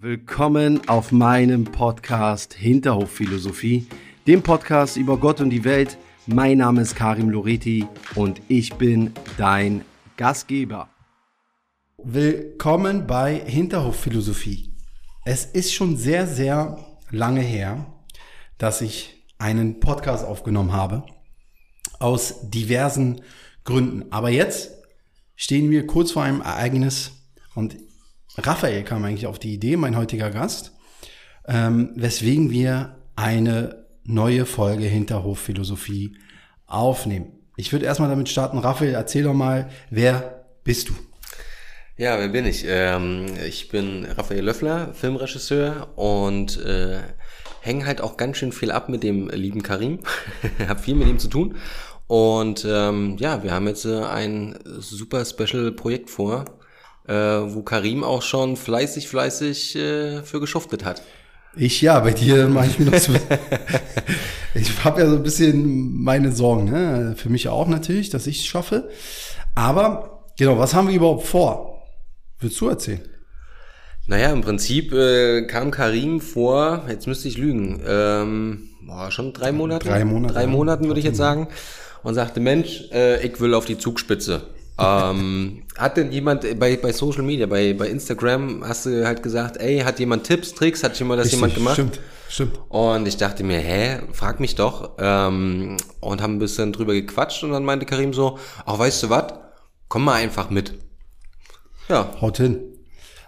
Willkommen auf meinem Podcast Hinterhofphilosophie, dem Podcast über Gott und die Welt. Mein Name ist Karim Loreti und ich bin dein Gastgeber. Willkommen bei Hinterhofphilosophie. Es ist schon sehr, sehr lange her, dass ich einen Podcast aufgenommen habe. Aus diversen Gründen. Aber jetzt stehen wir kurz vor einem Ereignis und Raphael kam eigentlich auf die Idee, mein heutiger Gast, ähm, weswegen wir eine neue Folge Hinterhofphilosophie aufnehmen. Ich würde erstmal damit starten. Raphael, erzähl doch mal, wer bist du? Ja, wer bin ich? Ähm, ich bin Raphael Löffler, Filmregisseur und äh, hänge halt auch ganz schön viel ab mit dem lieben Karim. hab viel mit ihm zu tun. Und ähm, ja, wir haben jetzt äh, ein super Special Projekt vor, äh, wo Karim auch schon fleißig, fleißig äh, für geschuftet hat. Ich ja, bei dir mache ich mir noch zu. ich habe ja so ein bisschen meine Sorgen, ne? Für mich auch natürlich, dass ich es schaffe. Aber genau, was haben wir überhaupt vor? Willst du erzählen? Naja, im Prinzip äh, kam Karim vor, jetzt müsste ich lügen, ähm, boah, schon drei Monate? Drei Monate. Drei Monaten würde ich jetzt sagen. Und sagte, Mensch, äh, ich will auf die Zugspitze ähm, hat denn jemand bei, bei Social Media, bei, bei Instagram, hast du halt gesagt, ey, hat jemand Tipps, Tricks, hat jemand das Richtig, jemand gemacht? Stimmt, stimmt. Und ich dachte mir, hä, frag mich doch. Ähm, und haben ein bisschen drüber gequatscht und dann meinte Karim so, ach, weißt du was, komm mal einfach mit. Ja. Haut hin.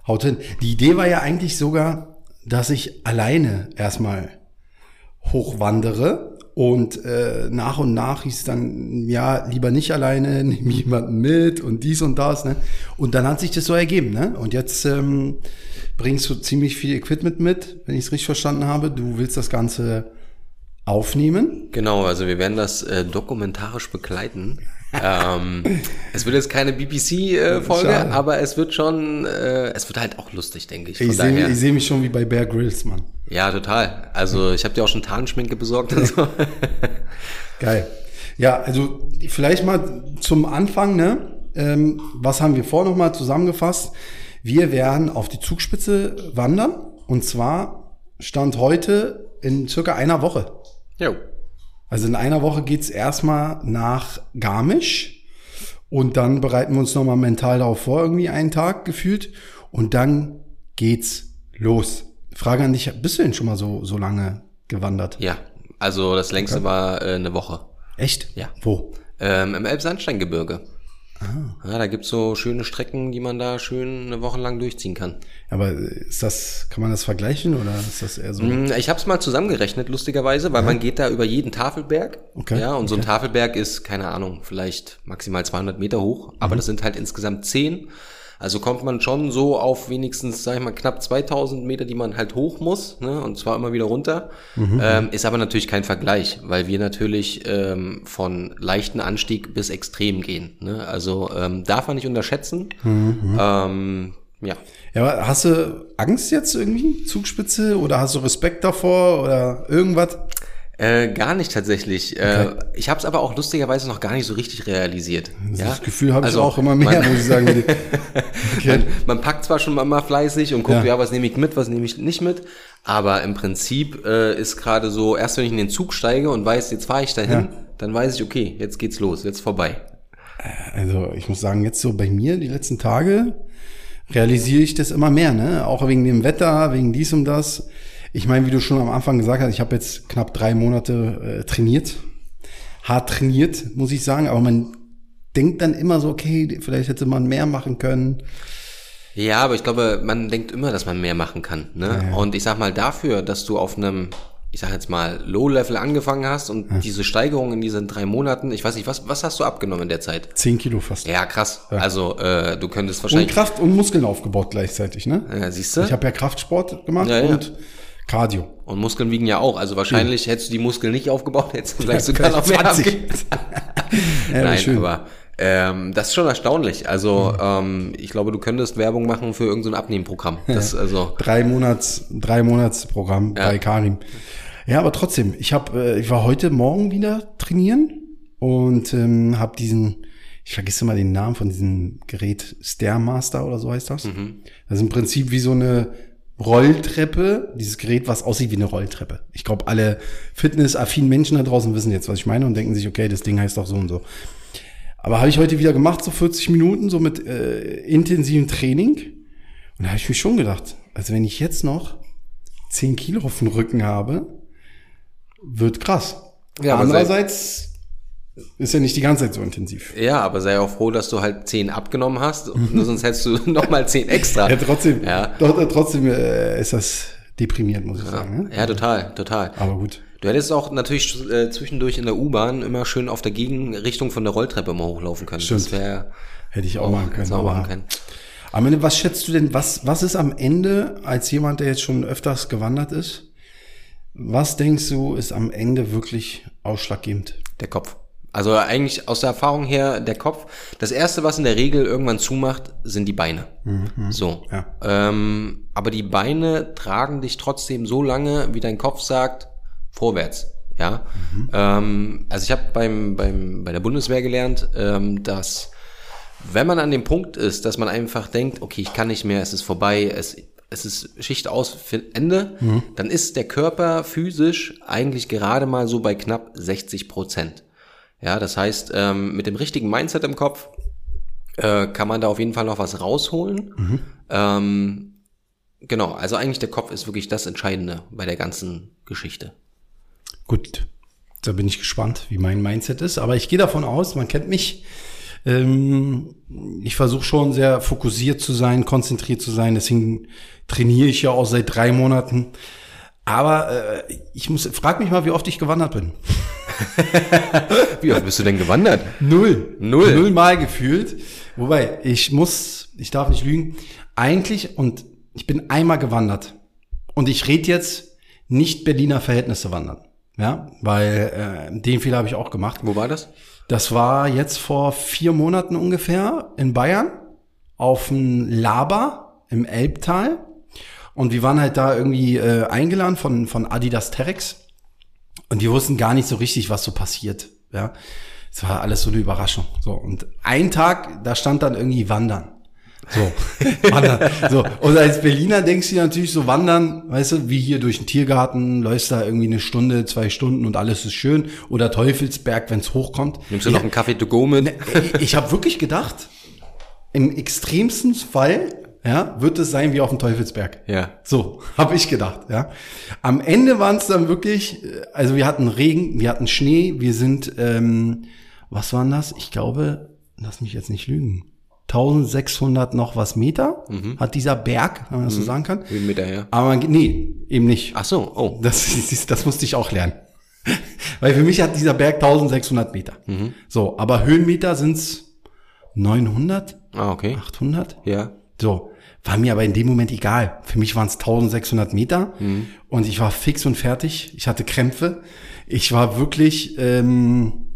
Haut hin. Die Idee war ja eigentlich sogar, dass ich alleine erstmal hochwandere und äh, nach und nach hieß es dann, ja, lieber nicht alleine, nimm jemanden mit und dies und das. Ne? Und dann hat sich das so ergeben. Ne? Und jetzt ähm, bringst du ziemlich viel Equipment mit, wenn ich es richtig verstanden habe. Du willst das Ganze aufnehmen. Genau, also wir werden das äh, dokumentarisch begleiten. Ähm, es wird jetzt keine BBC-Folge, äh, aber es wird schon, äh, es wird halt auch lustig, denke ich. ich sehe seh mich schon wie bei Bear Grylls, Mann. Ja, total. Also ich habe dir auch schon Tarnschminke besorgt und so. Geil. Ja, also vielleicht mal zum Anfang, ne? Ähm, was haben wir vor nochmal zusammengefasst? Wir werden auf die Zugspitze wandern und zwar Stand heute in circa einer Woche. Jo. Also in einer Woche geht's erstmal nach Garmisch und dann bereiten wir uns nochmal mental darauf vor, irgendwie einen Tag gefühlt und dann geht's los. Frage an dich, bist du denn schon mal so, so lange gewandert? Ja, also das längste okay. war äh, eine Woche. Echt? Ja. Wo? Ähm, Im Elbsandsteingebirge. Ja, da gibt's so schöne Strecken, die man da schön eine Woche lang durchziehen kann. Aber ist das, kann man das vergleichen oder ist das eher so? Mm, ich habe es mal zusammengerechnet, lustigerweise, weil ja. man geht da über jeden Tafelberg. Okay. Ja, und so ein okay. Tafelberg ist, keine Ahnung, vielleicht maximal 200 Meter hoch, aber mhm. das sind halt insgesamt 10. Also kommt man schon so auf wenigstens, sag ich mal, knapp 2000 Meter, die man halt hoch muss, ne? und zwar immer wieder runter. Mhm. Ähm, ist aber natürlich kein Vergleich, weil wir natürlich ähm, von leichten Anstieg bis extrem gehen. Ne? Also ähm, darf man nicht unterschätzen. Mhm. Ähm, ja. Ja, aber hast du Angst jetzt irgendwie, Zugspitze, oder hast du Respekt davor oder irgendwas? Äh, gar nicht tatsächlich. Äh, okay. Äh, ich habe es aber auch lustigerweise noch gar nicht so richtig realisiert. Das ja? Gefühl habe also, ich auch immer mehr, man, muss ich sagen. okay. man, man, packt zwar schon mal fleißig und guckt, ja. ja, was nehme ich mit, was nehme ich nicht mit. Aber im Prinzip äh, ist gerade so, erst wenn ich in den Zug steige und weiß, jetzt fahre ich dahin, ja. dann weiß ich, okay, jetzt geht's los, jetzt vorbei. Also ich muss sagen, jetzt so bei mir die letzten Tage realisiere ich das immer mehr, ne? Auch wegen dem Wetter, wegen dies und das ich meine, wie du schon am Anfang gesagt hast, ich habe jetzt knapp drei Monate äh, trainiert, hart trainiert, muss ich sagen, aber man denkt dann immer so, okay, vielleicht hätte man mehr machen können. Ja, aber ich glaube, man denkt immer, dass man mehr machen kann. Ne? Ja. Und ich sag mal, dafür, dass du auf einem, ich sag jetzt mal, Low-Level angefangen hast und ja. diese Steigerung in diesen drei Monaten, ich weiß nicht, was, was hast du abgenommen in der Zeit? Zehn Kilo fast. Ja, krass. Ja. Also äh, du könntest wahrscheinlich. Und Kraft und Muskeln aufgebaut gleichzeitig, ne? Ja, siehst du? Ich habe ja Kraftsport gemacht und Cardio. Und Muskeln wiegen ja auch. Also wahrscheinlich ja. hättest du die Muskeln nicht aufgebaut, hättest du vielleicht sogar noch mehr 20. ja, Nein, schön. aber ähm, das ist schon erstaunlich. Also mhm. ähm, ich glaube, du könntest Werbung machen für irgendein so Abnehmprogramm. Das, also drei Monats, drei Monatsprogramm ja. bei Karim. Ja, aber trotzdem, ich habe, äh, ich war heute Morgen wieder trainieren und ähm, habe diesen, ich vergesse mal den Namen von diesem Gerät, Stairmaster oder so heißt das. Mhm. Das ist im Prinzip wie so eine Rolltreppe, dieses Gerät, was aussieht wie eine Rolltreppe. Ich glaube, alle fitnessaffinen Menschen da draußen wissen jetzt, was ich meine und denken sich, okay, das Ding heißt doch so und so. Aber habe ich heute wieder gemacht, so 40 Minuten, so mit äh, intensivem Training. Und da habe ich mir schon gedacht, also wenn ich jetzt noch 10 Kilo auf dem Rücken habe, wird krass. Ja, Andererseits ist ja nicht die ganze Zeit so intensiv. Ja, aber sei auch froh, dass du halt 10 abgenommen hast, nur sonst hättest du nochmal 10 extra. Ja, trotzdem, Ja. Doch, trotzdem äh, ist das deprimierend, muss ich sagen. Ne? Ja, total, total. Aber gut. Du hättest auch natürlich äh, zwischendurch in der U-Bahn immer schön auf der Gegenrichtung von der Rolltreppe mal hochlaufen können. Stimmt. Das wäre Hätte ich auch machen können. auch machen können. aber Ende, was schätzt du denn, was, was ist am Ende, als jemand, der jetzt schon öfters gewandert ist, was denkst du, ist am Ende wirklich ausschlaggebend? Der Kopf. Also eigentlich aus der Erfahrung her, der Kopf. Das erste, was in der Regel irgendwann zumacht, sind die Beine. So. Ja. Ähm, aber die Beine tragen dich trotzdem so lange, wie dein Kopf sagt, vorwärts. Ja. Ähm, also ich habe beim, beim, bei der Bundeswehr gelernt, ähm, dass wenn man an dem Punkt ist, dass man einfach denkt, okay, ich kann nicht mehr, es ist vorbei, es, es ist Schicht aus, Ende, dann ist der Körper physisch eigentlich gerade mal so bei knapp 60 Prozent. Ja, das heißt, ähm, mit dem richtigen Mindset im Kopf äh, kann man da auf jeden Fall noch was rausholen. Ähm, genau, also eigentlich der Kopf ist wirklich das Entscheidende bei der ganzen Geschichte. Gut, da bin ich gespannt, wie mein Mindset ist. Aber ich gehe davon aus, man kennt mich. Ähm, ich versuche schon sehr fokussiert zu sein, konzentriert zu sein. Deswegen trainiere ich ja auch seit drei Monaten. Aber äh, ich muss, frag mich mal, wie oft ich gewandert bin. Wie oft bist du denn gewandert? Null. Null. Null Mal gefühlt. Wobei, ich muss, ich darf nicht lügen, eigentlich, und ich bin einmal gewandert. Und ich rede jetzt nicht Berliner Verhältnisse wandern. Ja, weil äh, den Fehler habe ich auch gemacht. Wo war das? Das war jetzt vor vier Monaten ungefähr in Bayern auf dem Laber im Elbtal. Und wir waren halt da irgendwie äh, eingeladen von, von Adidas Terex. Und wir wussten gar nicht so richtig, was so passiert. Ja, es war alles so eine Überraschung. So und ein Tag, da stand dann irgendwie Wandern. So, wandern. So und als Berliner denkst du natürlich so Wandern, weißt du, wie hier durch den Tiergarten, läufst da irgendwie eine Stunde, zwei Stunden und alles ist schön. Oder Teufelsberg, wenn's hochkommt. Nimmst du noch einen Kaffee to go mit? Ich, ich habe wirklich gedacht, im extremsten Fall, ja, wird es sein wie auf dem Teufelsberg. Ja. So, habe ich gedacht, ja. Am Ende waren es dann wirklich, äh, also wir hatten Regen, wir hatten Schnee, wir sind, ähm, was waren das? Ich glaube, lass mich jetzt nicht lügen. 1600 noch was Meter hat dieser Berg, wenn man das so sagen kann. Wie mit daher? Aber nee, eben nicht. Ach so, oh. Das, ist- das musste ich auch lernen. Weil für mich hat dieser Berg 1600 Meter. So, aber Höhenmeter sind's 900, Ah, okay. 800. Ja. So, war mir aber in dem Moment egal. Für mich waren es 1600 Meter und ich war fix und fertig. Ich hatte Krämpfe. Ich war wirklich, ähm,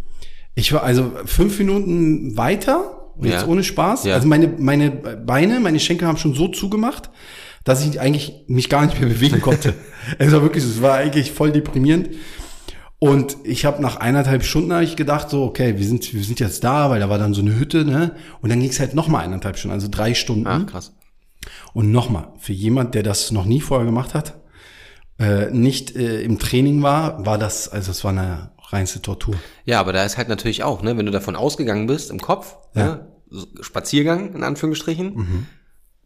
ich war also fünf Minuten weiter, jetzt Ja. ohne Spaß. Ja. Also meine, meine Beine, meine Schenkel haben schon so zugemacht, dass ich eigentlich mich gar nicht mehr bewegen konnte. es war wirklich, es war eigentlich voll deprimierend. Und ich habe nach eineinhalb Stunden hab ich gedacht, so, okay, wir sind, wir sind jetzt da, weil da war dann so eine Hütte, ne? Und dann ging es halt nochmal eineinhalb Stunden, also drei Stunden. Ach, krass. Und nochmal, für jemand, der das noch nie vorher gemacht hat, äh, nicht äh, im Training war, war das, also es war eine reinste Tortur. Ja, aber da ist halt natürlich auch, ne, wenn du davon ausgegangen bist, im Kopf, ne, so Spaziergang, in Anführungsstrichen,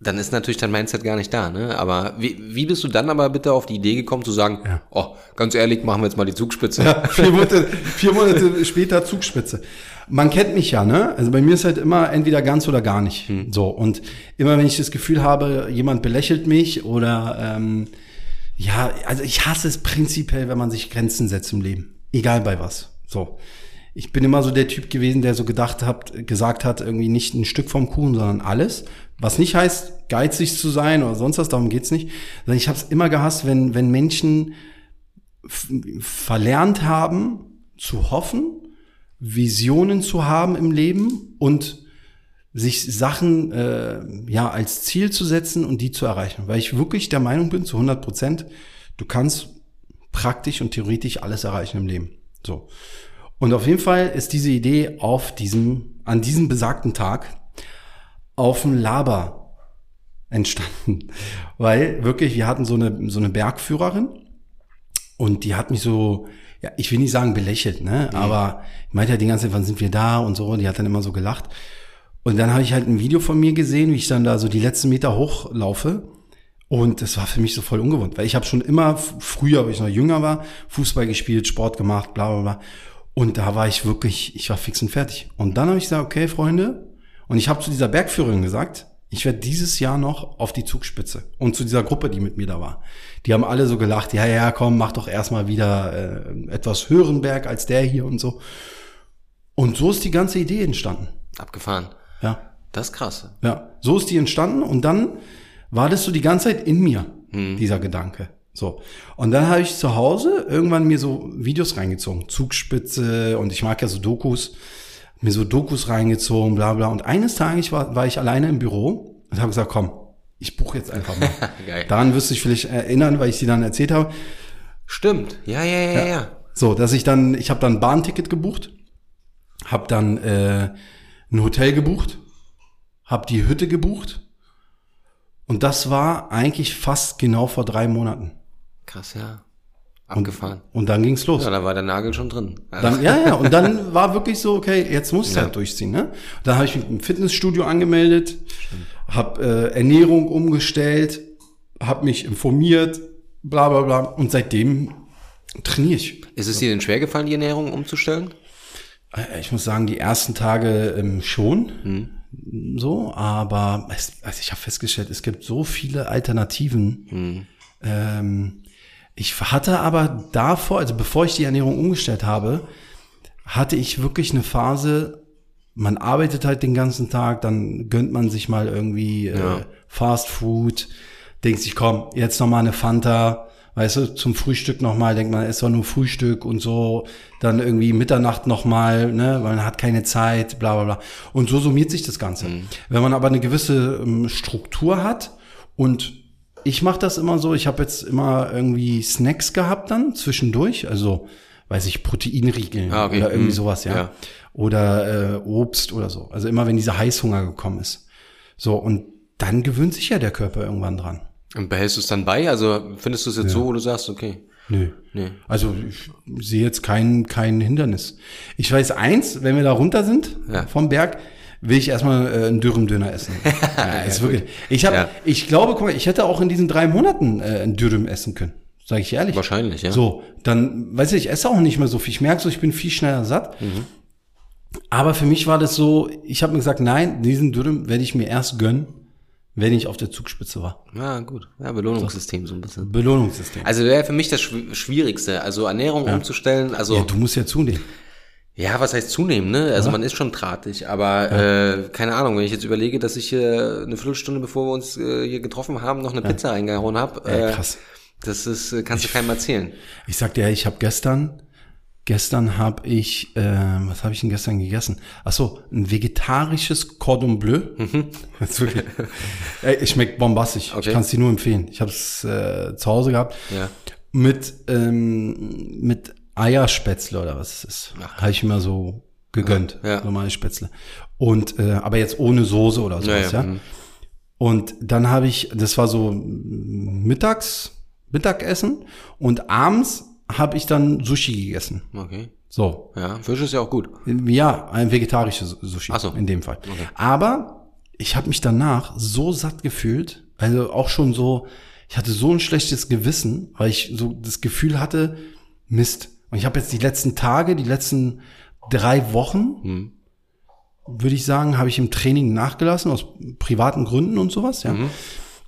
dann ist natürlich dein Mindset gar nicht da, ne? Aber wie, wie bist du dann aber bitte auf die Idee gekommen zu sagen, Ja. oh, ganz ehrlich, machen wir jetzt mal die Zugspitze. vier, Monate, vier Monate später Zugspitze. Man kennt mich ja, ne? Also bei mir ist halt immer entweder ganz oder gar nicht. So. Und immer wenn ich das Gefühl habe, jemand belächelt mich oder ähm, ja, also ich hasse es prinzipiell, wenn man sich Grenzen setzt im Leben. Egal bei was. So. Ich bin immer so der Typ gewesen, der so gedacht hat, gesagt hat, irgendwie nicht ein Stück vom Kuchen, sondern alles. Was nicht heißt, geizig zu sein oder sonst was, darum geht's nicht. Sondern ich habe es immer gehasst, wenn, wenn Menschen verlernt haben, zu hoffen, Visionen zu haben im Leben und sich Sachen äh, ja als Ziel zu setzen und die zu erreichen. Weil ich wirklich der Meinung bin, zu 100 Prozent, du kannst praktisch und theoretisch alles erreichen im Leben. So. Und auf jeden Fall ist diese Idee auf diesem, an diesem besagten Tag auf dem Laber entstanden. Weil wirklich, wir hatten so eine, so eine Bergführerin und die hat mich so, ja, ich will nicht sagen belächelt, ne? Aber ich meinte ja die ganze Zeit, wann sind wir da und so, und die hat dann immer so gelacht. Und dann habe ich halt ein Video von mir gesehen, wie ich dann da so die letzten Meter hochlaufe. Und das war für mich so voll ungewohnt, weil ich habe schon immer früher, als ich noch jünger war, Fußball gespielt, Sport gemacht, bla bla bla. Und da war ich wirklich, ich war fix und fertig. Und dann habe ich gesagt, okay, Freunde, und ich habe zu dieser Bergführerin gesagt, ich werde dieses Jahr noch auf die Zugspitze. Und zu dieser Gruppe, die mit mir da war. Die haben alle so gelacht, ja, ja, komm, mach doch erstmal wieder äh, etwas höheren Berg als der hier und so. Und so ist die ganze Idee entstanden. Abgefahren. Ja. Das ist krass. Ja, so ist die entstanden und dann war das so die ganze Zeit in mir, dieser Gedanke. So. Und dann habe ich zu Hause irgendwann mir so Videos reingezogen. Zugspitze und ich mag ja so Dokus. Mir so Dokus reingezogen, bla bla. Und eines Tages war, war ich alleine im Büro und habe gesagt, komm, ich buche jetzt einfach mal. Geil. Daran wirst du dich vielleicht erinnern, weil ich dir dann erzählt habe. Stimmt. Ja, ja, ja, ja. ja. So, dass ich dann, ich habe dann ein Bahnticket gebucht, habe dann äh, ein Hotel gebucht, habe die Hütte gebucht und das war eigentlich fast genau vor drei Monaten. Krass, ja. Abgefahren. Und dann ging's los. Ja, da war der Nagel schon drin. Dann, ja, ja, und dann war wirklich so, okay, jetzt muss ich Ja. halt durchziehen. Ne? Dann habe ich mich im Fitnessstudio angemeldet, habe äh, Ernährung umgestellt, habe mich informiert, bla bla bla. Und seitdem trainiere ich. Ist es dir denn schwer gefallen, die Ernährung umzustellen? Äh, Ich muss sagen, die ersten Tage ähm, schon. So, aber es, also ich habe festgestellt, es gibt so viele Alternativen. Ähm, ich hatte aber davor, also bevor ich die Ernährung umgestellt habe, hatte ich wirklich eine Phase, man arbeitet halt den ganzen Tag, dann gönnt man sich mal irgendwie äh, Ja. Fast Food, denkt sich, komm, jetzt noch mal eine Fanta, weißt du, zum Frühstück noch mal, denkt man, ist doch nur Frühstück und so, dann irgendwie Mitternacht noch mal, ne, weil man hat keine Zeit, bla bla bla. Und so summiert sich das Ganze. Wenn man aber eine gewisse ähm, Struktur hat und ich mache das immer so, ich habe jetzt immer irgendwie Snacks gehabt dann zwischendurch, also weiß ich, Proteinriegeln Ah, okay. oder irgendwie Hm. sowas, ja. Ja. Oder äh, Obst oder so. Also immer wenn dieser Heißhunger gekommen ist. So, und dann gewöhnt sich ja der Körper irgendwann dran. Und behältst du es dann bei? Also findest du es jetzt so, wo du sagst, okay. Nö. Nee. Also ich sehe jetzt kein, kein Hindernis. Ich weiß eins, wenn wir da runter sind Ja. vom Berg, will ich erstmal äh, einen Dürüm-Döner essen. ja, ist wirklich. Ich habe, Ja. ich glaube, guck mal, ich hätte auch in diesen drei Monaten äh, einen Dürüm essen können. Sage ich ehrlich. Wahrscheinlich, ja. So, dann, weiß ich, ich esse auch nicht mehr so viel. Ich merke so, ich bin viel schneller satt. Mhm. Aber für mich war das so, ich habe mir gesagt, nein, diesen Dürüm werde ich mir erst gönnen, wenn ich auf der Zugspitze war. Ja, gut. Ja, Belohnungssystem so ein bisschen. Belohnungssystem. Also wäre für mich das Schw- Schwierigste, also Ernährung umzustellen. Also ja, du musst ja zunehmen. Ja, was heißt zunehmen, ne? Also man ist schon drahtig, aber äh, keine Ahnung, wenn ich jetzt überlege, dass ich äh, eine Viertelstunde bevor wir uns äh, hier getroffen haben, noch eine Pizza reingehauen habe, Ja, äh, krass. das ist, äh, kannst du keinem erzählen. Ich sag dir, ich habe gestern, gestern habe ich, äh, was habe ich denn gestern gegessen? Ach so, ein vegetarisches Cordon Bleu. Ist wirklich, ey, es schmeckt bombastisch. Okay. Ich kann es dir nur empfehlen. Ich habe es äh, zu Hause gehabt. Ja. Mit, ähm, mit Eierspätzle oder was es ist. Habe ich mir so gegönnt. Ja, ja. Normale Spätzle. Und, äh, aber jetzt ohne Soße oder sowas, Ja, ja. mhm. Und dann habe ich, das war so mittags, Mittagessen und abends habe ich dann Sushi gegessen. Okay. So. Ja, Fisch ist ja auch gut. Ja, ein vegetarisches Sushi Ach so. in dem Fall. Aber ich habe mich danach so satt gefühlt, also auch schon so, ich hatte so ein schlechtes Gewissen, weil ich so das Gefühl hatte, Mist. Und ich habe jetzt die letzten Tage, die letzten drei Wochen, Hm. würde ich sagen, habe ich im Training nachgelassen aus privaten Gründen und sowas, ja. Mhm.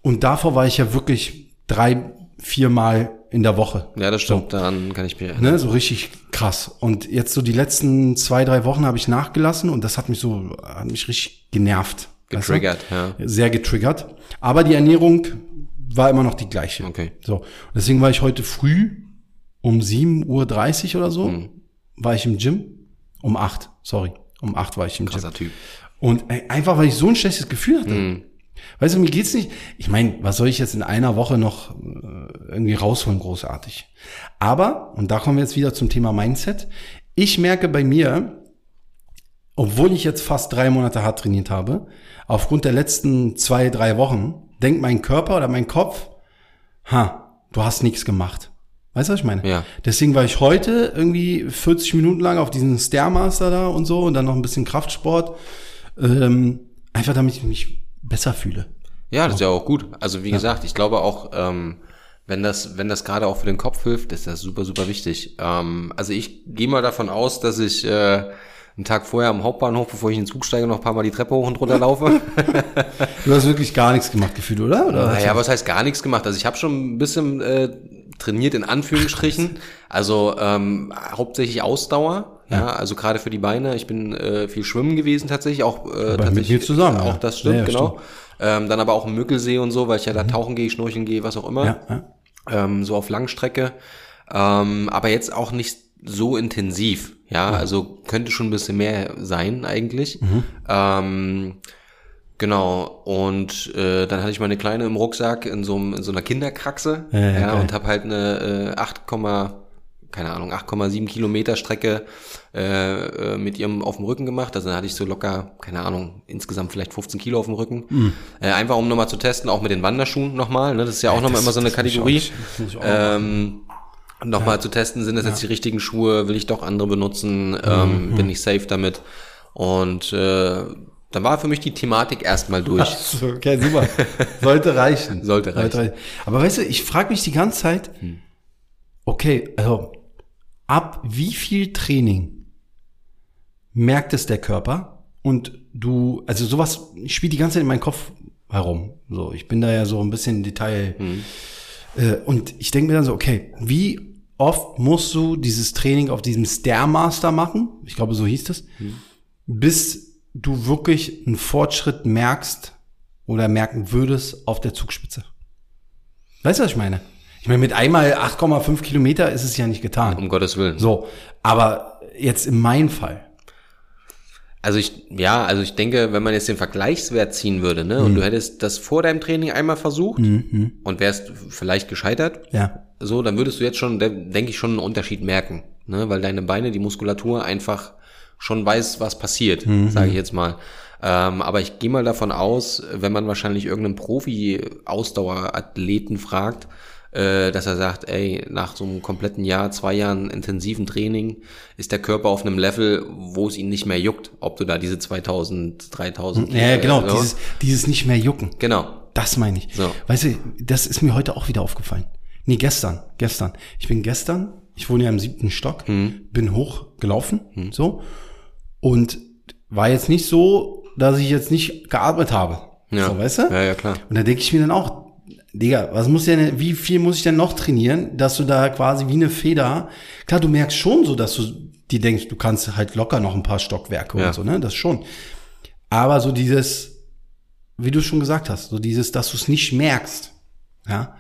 Und davor war ich ja wirklich drei, viermal in der Woche. Ja, das stimmt, daran kann ich mich erinnern. Ne, so richtig krass. Und jetzt so die letzten zwei, drei Wochen habe ich nachgelassen und das hat mich so, hat mich richtig genervt. weißt du? Getriggert, ja. Sehr getriggert. Aber die Ernährung war immer noch die gleiche. Okay. So. Deswegen war ich heute früh um 7.30 Uhr oder so, Mhm. war ich im Gym. Um acht, sorry. Um acht war ich im Gym. Krasser Typ. Und ey, einfach, weil ich so ein schlechtes Gefühl hatte. Mhm. Weißt du, mir geht's nicht. Ich meine, was soll ich jetzt in einer Woche noch äh, irgendwie rausholen, großartig? Aber, und da kommen wir jetzt wieder zum Thema Mindset, ich merke bei mir, obwohl ich jetzt fast drei Monate hart trainiert habe, aufgrund der letzten zwei, drei Wochen, denkt mein Körper oder mein Kopf, ha, du hast nichts gemacht. Weißt du, was ich meine? Ja. Deswegen war ich heute irgendwie 40 Minuten lang auf diesen Stairmaster da und so und dann noch ein bisschen Kraftsport. Ähm, einfach damit ich mich besser fühle. Ja, das ist ja auch gut. Also wie gesagt, ich glaube auch, ähm, wenn das, wenn das gerade auch für den Kopf hilft, ist das super, super wichtig. Ähm, also ich gehe mal davon aus, dass ich äh, einen Tag vorher am Hauptbahnhof, bevor ich in den Zug steige, noch ein paar Mal die Treppe hoch und runter laufe. Du hast wirklich gar nichts gemacht gefühlt, oder? oder naja, was heißt gar nichts gemacht? Also ich habe schon ein bisschen äh, trainiert in Anführungsstrichen. Also ähm, hauptsächlich Ausdauer. Ja, also gerade für die Beine. Ich bin äh, viel schwimmen gewesen tatsächlich, auch äh, mit tatsächlich mir zusammen, Auch ja. das stimmt, Ja, ja, genau. Ähm, dann aber auch im Müggelsee und so, weil ich ja da tauchen gehe, schnorcheln gehe, was auch immer. Ja, ja. Ähm, so auf Langstrecke. Ähm, aber jetzt auch nicht so intensiv. Ja, also könnte schon ein bisschen mehr sein eigentlich. Mhm. Ähm, Genau, und äh, dann hatte ich meine Kleine im Rucksack in so, einem, in so einer Kinderkraxe Ja, ja, ja, und habe halt eine äh, 8, keine Ahnung, 8,7 Kilometer Strecke äh, äh, mit ihrem auf dem Rücken gemacht. Also dann hatte ich so locker, keine Ahnung, insgesamt vielleicht 15 Kilo auf dem Rücken. Mhm. Äh, einfach um nochmal zu testen, auch mit den Wanderschuhen nochmal. Ne? Das ist ja auch nochmal das- immer so eine ich Kategorie. ich Ähm, nochmal zu testen, sind das jetzt die richtigen Schuhe, will ich doch andere benutzen, Mhm. ähm, bin ich safe damit. Und äh, dann war für mich die Thematik erstmal durch. So, okay, super. Sollte reichen. Sollte reichen. Aber weißt du, ich frage mich die ganze Zeit, okay, also ab wie viel Training merkt es der Körper und du, also sowas spielt die ganze Zeit in meinem Kopf herum. So, ich bin da ja so ein bisschen Detail. Äh, und ich denke mir dann so, okay, wie oft musst du dieses Training auf diesem Stairmaster machen? Ich glaube, so hieß das. Bis du wirklich einen Fortschritt merkst oder merken würdest auf der Zugspitze. Weißt du, was ich meine? Ich meine, mit einmal 8,5 Kilometer ist es ja nicht getan. Um Gottes Willen. So, aber jetzt in meinem Fall. Also ich, ja, also ich denke, wenn man jetzt den Vergleichswert ziehen würde, ne, Mhm. und du hättest das vor deinem Training einmal versucht und wärst vielleicht gescheitert, Ja. so, dann würdest du jetzt schon, de- denke ich, schon einen Unterschied merken, ne, weil deine Beine, die Muskulatur einfach schon weiß, was passiert, sage ich jetzt mal. Ähm, aber ich gehe mal davon aus, wenn man wahrscheinlich irgendeinen Profi-Ausdauerathleten fragt, äh, dass er sagt, ey, nach so einem kompletten Jahr, zwei Jahren intensiven Training ist der Körper auf einem Level, wo es ihn nicht mehr juckt, ob du da diese 2000, 3000 Ja, genau, äh, so. dieses, dieses nicht mehr jucken. genau, Das meine ich. So. Weißt du, das ist mir heute auch wieder aufgefallen. Nee, gestern, gestern. Ich bin gestern, ich wohne ja im siebten Stock, Hm. bin hochgelaufen, so, und war jetzt nicht so, dass ich jetzt nicht geatmet habe. Ja. So, weißt du? Ja, ja, klar. Und da denke ich mir dann auch, Digga, was muss denn, wie viel muss ich denn noch trainieren, dass du da quasi wie eine Feder, klar, du merkst schon so, dass du dir denkst, du kannst halt locker noch ein paar Stockwerke Ja. und so, ne, das schon. Aber so dieses, wie du schon gesagt hast, so dieses, dass du es nicht merkst, ja.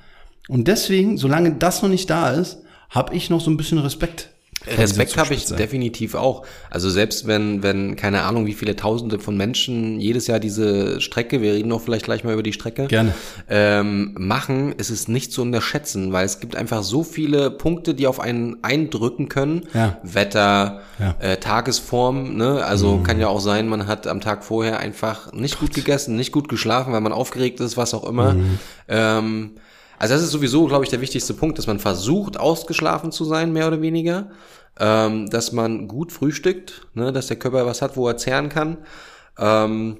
Und deswegen, solange das noch nicht da ist, habe ich noch so ein bisschen Respekt. Vor Respekt habe ich definitiv auch. Also selbst wenn, wenn, keine Ahnung, wie viele Tausende von Menschen jedes Jahr diese Strecke, wir reden auch vielleicht gleich mal über die Strecke, Gerne. ähm, machen, ist es nicht zu unterschätzen, weil es gibt einfach so viele Punkte, die auf einen eindrücken können. Ja. Wetter, Ja. Mhm. Äh, Tagesform, ne? Also kann ja auch sein, man hat am Tag vorher einfach nicht gut gegessen, nicht gut geschlafen, weil man aufgeregt ist, was auch immer. Mhm. Ähm, also das ist sowieso, glaube ich, der wichtigste Punkt, dass man versucht, ausgeschlafen zu sein, mehr oder weniger. Ähm, dass man gut frühstückt, ne? dass der Körper was hat, wo er zehren kann. Ähm,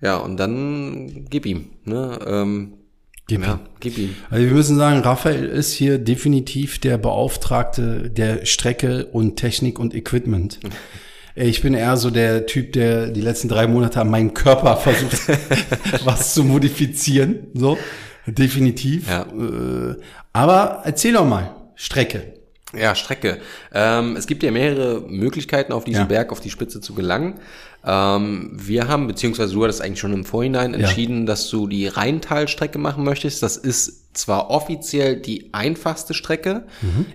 ja, und dann gib ihm. Ne? Ähm, Gib ja, gib ihm. Also wir müssen sagen, Raphael ist hier definitiv der Beauftragte der Strecke und Technik und Equipment. Ich bin eher so der Typ, der die letzten drei Monate an meinem Körper versucht, was zu modifizieren. So, definitiv. Ja. Äh, Aber erzähl doch mal, Strecke. Ja, Strecke. Ähm, es gibt ja mehrere Möglichkeiten, auf diesen Ja. Berg, auf die Spitze zu gelangen. Ähm, wir haben, beziehungsweise du hattest eigentlich schon im Vorhinein entschieden, dass du die Rheintalstrecke machen möchtest. Das ist zwar offiziell die einfachste Strecke,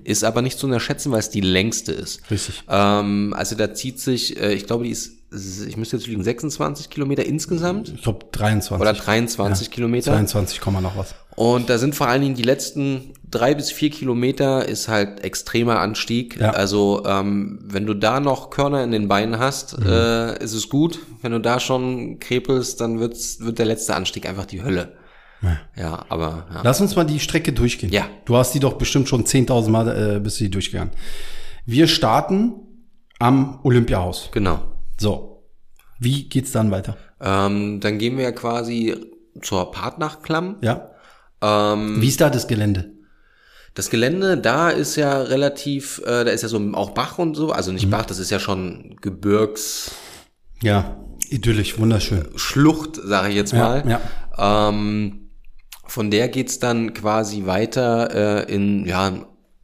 ist aber nicht zu unterschätzen, weil es die längste ist. Richtig. Ähm, also da zieht sich, äh, ich glaube, die ist, ich müsste jetzt liegen, 26 Kilometer insgesamt Ich glaube 23. oder 23 Kilometer. 22, Komma noch was. Und da sind vor allen Dingen die letzten drei bis vier Kilometer ist halt extremer Anstieg. Ja. Also ähm, wenn du da noch Körner in den Beinen hast, Mhm. äh, ist es gut. Wenn du da schon krepelst, dann wird's, wird der letzte Anstieg einfach die Hölle. Ja, aber ja. Lass uns mal die Strecke durchgehen. Ja. Du hast die doch bestimmt schon 10.000 Mal äh, bist du die durchgegangen. Wir starten am Olympiahaus. genau. So. Wie geht's dann weiter? Ähm, dann gehen wir quasi zur Partnachklamm. Ja. Ähm, Wie ist da das Gelände? das Gelände, da ist ja relativ, äh, da ist ja so auch Bach und so, also Mhm. nicht Bach, das ist ja schon Gebirgs, Ja. Idyllisch, wunderschön. Schlucht, sage ich jetzt Ja, mal. ja. Ähm, von der geht's dann quasi weiter äh, in, ja,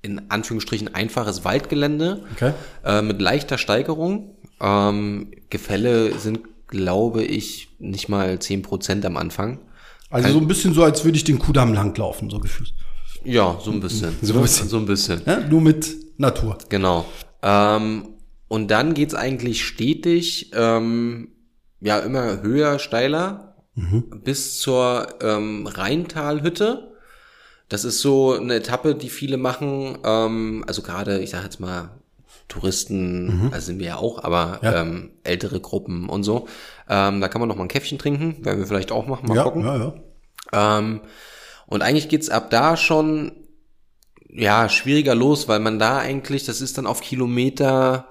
in Anführungsstrichen einfaches Waldgelände Okay. äh, mit leichter Steigerung. Ähm, Gefälle sind, glaube ich, nicht mal 10% am Anfang. Also so ein bisschen so, als würde ich den Kudamm langlaufen, so gefühlt. Ja, so ein bisschen. So ein bisschen. So ein bisschen. Ja? Nur mit Natur. Genau. Ähm, und dann geht's eigentlich stetig, ähm, ja, immer höher, steiler, bis zur ähm, Rheintalhütte. Das ist so eine Etappe, die viele machen, ähm, also gerade, ich sage jetzt mal, Touristen, also sind wir ja auch, aber Ja. Ähm, ältere Gruppen und so. Ähm, da kann man noch mal ein Käffchen trinken, werden wir vielleicht auch machen, mal Ja, gucken. ja, ja. Ähm, und eigentlich geht's ab da schon ja schwieriger los, weil man da eigentlich, das ist dann auf Kilometer,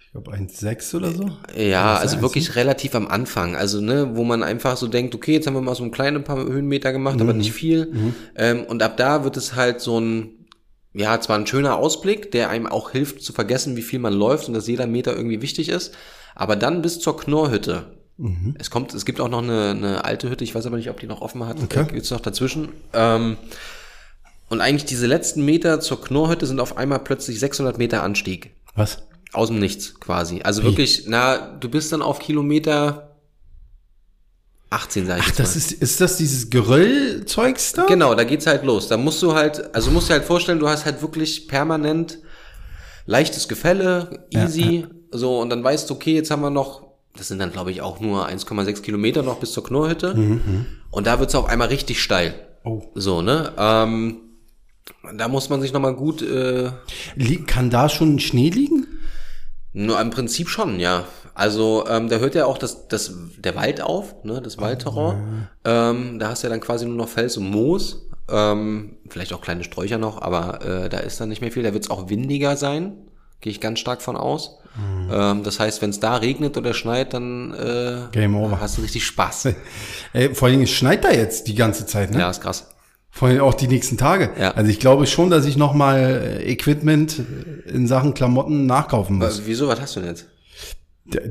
Ich glaube 1,6 oder so. ja, das also wirklich relativ am Anfang. Also ne, wo man einfach so denkt, okay, jetzt haben wir mal so ein kleine paar Höhenmeter gemacht, aber nicht viel. Ähm, und ab da wird es halt so ein ja, zwar ein schöner Ausblick, der einem auch hilft zu vergessen, wie viel man läuft und dass jeder Meter irgendwie wichtig ist, aber dann bis zur Knorrhütte. Es kommt, es gibt auch noch eine, eine alte Hütte, ich weiß aber nicht, ob die noch offen hat. Okay. Da gibt's noch dazwischen. Ähm, und eigentlich diese letzten Meter zur Knorrhütte sind auf einmal plötzlich 600 Meter Anstieg. Was? Aus dem Nichts quasi. Also wirklich, na, du bist dann auf Kilometer 18, sag ich Ach, das mal. ist, ist das dieses Geröllzeugs da? Genau, da geht's halt los. Da musst du halt, also musst dir halt vorstellen, du hast halt wirklich permanent leichtes Gefälle, easy, so, und dann weißt du, okay, jetzt haben wir noch, das sind dann glaube ich auch nur 1,6 Kilometer noch bis zur Knorrhütte. Und da wird's auf einmal richtig steil. Oh. So, ne? Ähm, da muss man sich nochmal gut, äh, Kann da schon Schnee liegen? Nur im Prinzip schon, ja. Also ähm, da hört ja auch das, das, der Wald auf, ne, das Waldterrain. Ähm, da hast du ja dann quasi nur noch Fels und Moos. Ähm, vielleicht auch kleine Sträucher noch, aber äh, da ist dann nicht mehr viel. Da wird es auch windiger sein, gehe ich ganz stark von aus. Ähm, das heißt, wenn es da regnet oder schneit, dann äh, Game over. hast du richtig Spaß. Ey, vor allem, es schneit da jetzt die ganze Zeit, ne? ja, ist krass. Vor allem auch die nächsten Tage. Ja. Also ich glaube schon, dass ich nochmal Equipment in Sachen Klamotten nachkaufen muss. Also, wieso, was hast du denn jetzt?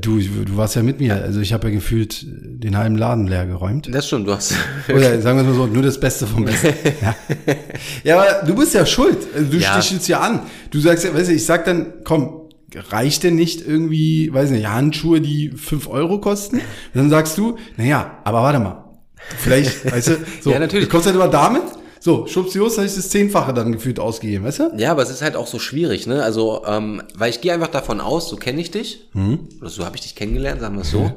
Du, du warst ja mit mir. Also ich habe ja gefühlt den halben Laden leer geräumt. Das stimmt, du hast. Oder sagen wir es mal so, nur das Beste vom Besten. ja. ja, aber du bist ja schuld. Also Du Ja. stichelst ja an. Du sagst ja, weißt du, ich sag dann, komm, reicht denn nicht irgendwie, weiß nicht, Handschuhe, die fünf Euro kosten? Und dann sagst du, naja, aber warte mal. Vielleicht, weißt du, so, Ja, natürlich. du kommst halt immer damit, so, schubsios, habe ich das Zehnfache dann gefühlt ausgegeben, weißt du? Ja, aber es ist halt auch so schwierig, ne? Also, ähm, weil ich gehe einfach davon aus, so kenne ich dich, oder so habe ich dich kennengelernt, sagen wir es so,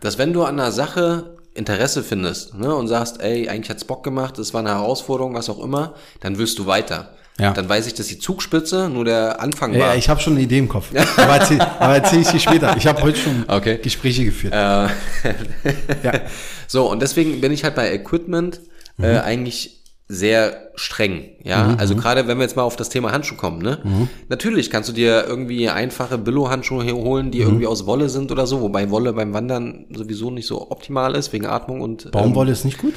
dass wenn du an einer Sache Interesse findest, ne, und sagst, ey, eigentlich hat's Bock gemacht, es war eine Herausforderung, was auch immer, dann wirst du weiter. Ja. Dann weiß ich, dass die Zugspitze nur der Anfang Ja, war. ich habe schon eine Idee im Kopf. Aber erzähl, aber erzähl ich dir später. Ich habe heute schon Okay. Gespräche geführt. Äh, ja. So, und deswegen bin ich halt bei Equipment äh, eigentlich sehr streng, ja. Also gerade wenn wir jetzt mal auf das Thema Handschuh kommen, ne? Natürlich kannst du dir irgendwie einfache Billo-Handschuhe holen, die irgendwie aus Wolle sind oder so, wobei Wolle beim Wandern sowieso nicht so optimal ist, wegen Atmung und ähm, Baumwolle ist nicht gut?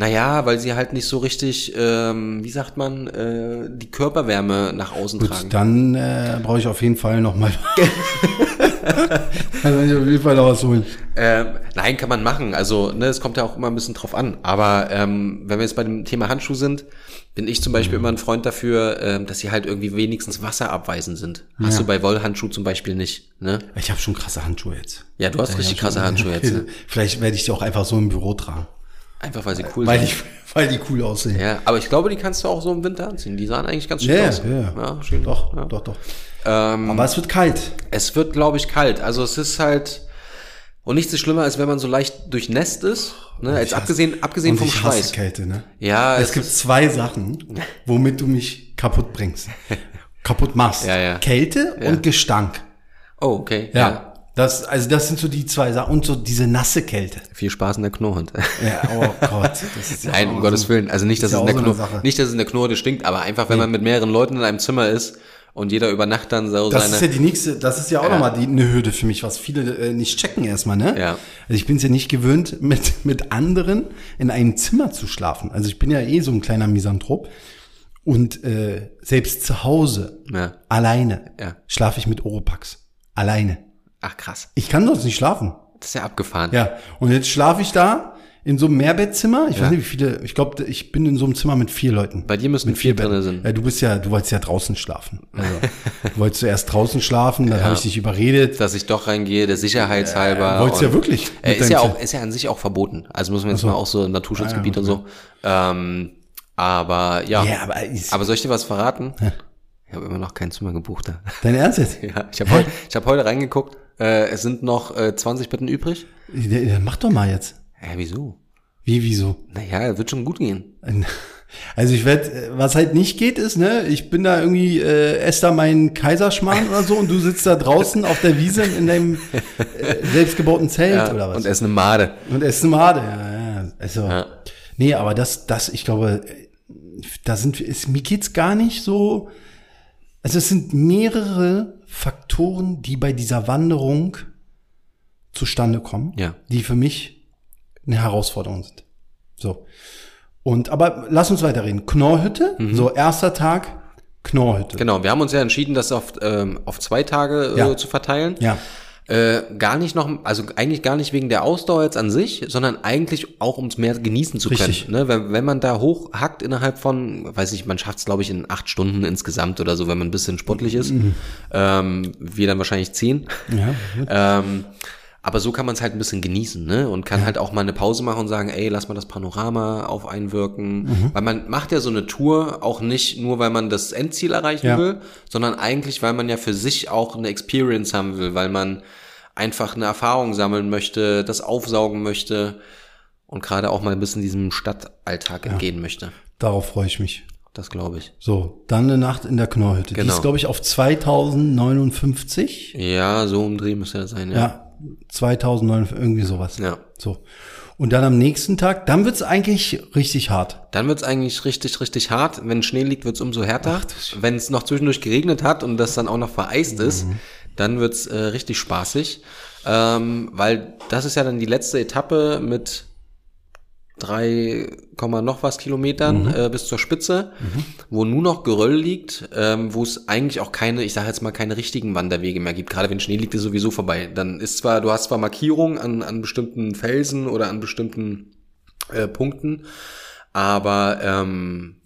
naja, weil sie halt nicht so richtig, ähm, wie sagt man, äh, die Körperwärme nach außen tragen. Gut, dann äh, brauche ich auf jeden Fall noch will ich auf jeden Fall noch was holen. Ähm, nein, kann man machen. Also, ne, es kommt ja auch immer ein bisschen drauf an. Aber ähm, wenn wir jetzt bei dem Thema Handschuh sind, bin ich zum Beispiel immer ein Freund dafür, ähm, dass sie halt irgendwie wenigstens wasserabweisend sind. Hast du bei Wollhandschuh zum Beispiel nicht, ne? Ich habe schon krasse Handschuhe jetzt. Ja, du hast richtig krasse Handschuhe jetzt. Ne? Vielleicht werde ich die auch einfach so im Büro tragen. Einfach weil sie cool Weil sind. die, weil die cool aussehen. Ja, aber ich glaube, die kannst du auch so im Winter anziehen. Die sahen eigentlich ganz schön Ja, aus. ja, ja schön. Doch, Ja. doch, doch. Ähm, Aber es wird kalt. Es wird, glaube ich, kalt. Also es ist halt und nichts ist schlimmer, als wenn man so leicht durchnässt ist. Ne? Jetzt hasse- abgesehen, abgesehen vom ich hasse Schweiß. Kälte, ne? Ja, Es gibt zwei Sachen, womit du mich kaputt bringst. kaputt machst. Ja, ja. Kälte Ja. und Gestank. Oh, okay. Ja. Das, also das sind so die zwei Sachen. Und so diese nasse Kälte. Viel Spaß in der Knurrhund. Ja, oh Gott. Das ist ja Nein, um Gottes so- Willen. Also nicht, dass es ja in der so nicht, dass es in der Knurrte stinkt, aber einfach, wenn man mit mehreren Leuten in einem Zimmer ist und jeder über Nacht dann so Das seine. ist ja die nächste, das ist ja auch Ja. nochmal die, eine Hürde für mich, was viele äh, nicht checken erstmal, ne? Ja. Also ich bin es ja nicht gewöhnt, mit, mit anderen in einem Zimmer zu schlafen. Also ich bin ja eh so ein kleiner Misanthrop. Und äh, selbst zu Hause, Ja. alleine, Ja. schlafe ich mit Oropax. Alleine. Ach krass. Ich kann sonst nicht schlafen. Das ist ja abgefahren. Ja. Und jetzt schlafe ich da in so einem Mehrbettzimmer. Ich weiß nicht, wie viele, ich glaube, ich bin in so einem Zimmer mit vier Leuten. Bei dir müssten vier drinne Betten. sind. Ja, du bist ja, du wolltest ja draußen schlafen. Also, du wolltest zuerst draußen schlafen, dann habe ich dich überredet. Dass ich doch reingehe, der Sicherheitshalber. Äh, wolltest ja wirklich Äh, mit ist ja auch, ist ja an sich auch verboten. Also muss man jetzt mal auch so im Naturschutzgebiet und so. Ähm, aber ja. Ja, aber aber soll ich dir was verraten? Ich habe immer noch kein Zimmer gebucht. Da. Dein Ernst jetzt? Ja, ich habe heute, ich hab heute reingeguckt. Äh, es sind noch äh, 20 Betten übrig. Ja, ja, Mach doch mal jetzt. Hä, wieso? Wie, wieso? Naja, wird schon gut gehen. Also ich werde, was halt nicht geht, ist, ne, ich bin da irgendwie, äh, esse da meinen Kaiserschmarrn oder so und du sitzt da draußen auf der Wiese in deinem äh, selbstgebauten Zelt Ja, oder was? und essen eine Made. Und essen Made, ja, ja. Also, Ja. nee, aber das, das, ich glaube, da sind ist, mir geht's gar nicht so. Also es sind mehrere Faktoren, die bei dieser Wanderung zustande kommen, Ja. die für mich eine Herausforderung sind. So. Und, aber lass uns weiterreden. Knorrhütte, so erster Tag, Knorrhütte. Genau, wir haben uns ja entschieden, das auf, ähm, auf zwei Tage äh, Ja. zu verteilen. Ja. Äh, gar nicht noch, also eigentlich gar nicht wegen der Ausdauer jetzt an sich, sondern eigentlich auch, um es mehr genießen zu können. Richtig. Ne? Wenn, wenn man da hochhackt innerhalb von, weiß ich, man schafft es, glaube ich, in acht Stunden insgesamt oder so, wenn man ein bisschen sportlich ist. Ähm, wir dann wahrscheinlich zehn. Ja, Ähm, aber so kann man es halt ein bisschen genießen, ne? Und kann halt auch mal eine Pause machen und sagen, ey, lass mal das Panorama auf einwirken. Mhm. Weil man macht ja so eine Tour auch nicht nur, weil man das Endziel erreichen Ja. will, sondern eigentlich, weil man ja für sich auch eine Experience haben will, weil man einfach eine Erfahrung sammeln möchte, das aufsaugen möchte und gerade auch mal ein bisschen diesem Stadtalltag entgehen möchte. darauf freue ich mich. Das glaube ich. So, dann eine Nacht in der Knorrhütte. Die Genau. ist, glaube ich, auf 2059. Ja, so umdrehen müsste das sein, ja. Ja, 2009, irgendwie sowas. Ja. So. Und dann am nächsten Tag, dann wird's eigentlich richtig hart. Dann wird's eigentlich richtig, richtig hart. Wenn Schnee liegt, wird's umso härter. Wenn es noch zwischendurch geregnet hat und das dann auch noch vereist ist, dann wird's äh, richtig spaßig. Ähm, weil das ist ja dann die letzte Etappe mit 3, Komma noch was Kilometern äh, bis zur Spitze, wo nur noch Geröll liegt, ähm, wo es eigentlich auch keine, ich sage jetzt mal, keine richtigen Wanderwege mehr gibt. Gerade wenn Schnee liegt, ist sowieso vorbei. Dann ist zwar, du hast zwar Markierungen an, an bestimmten Felsen oder an bestimmten äh, Punkten, aber ähm,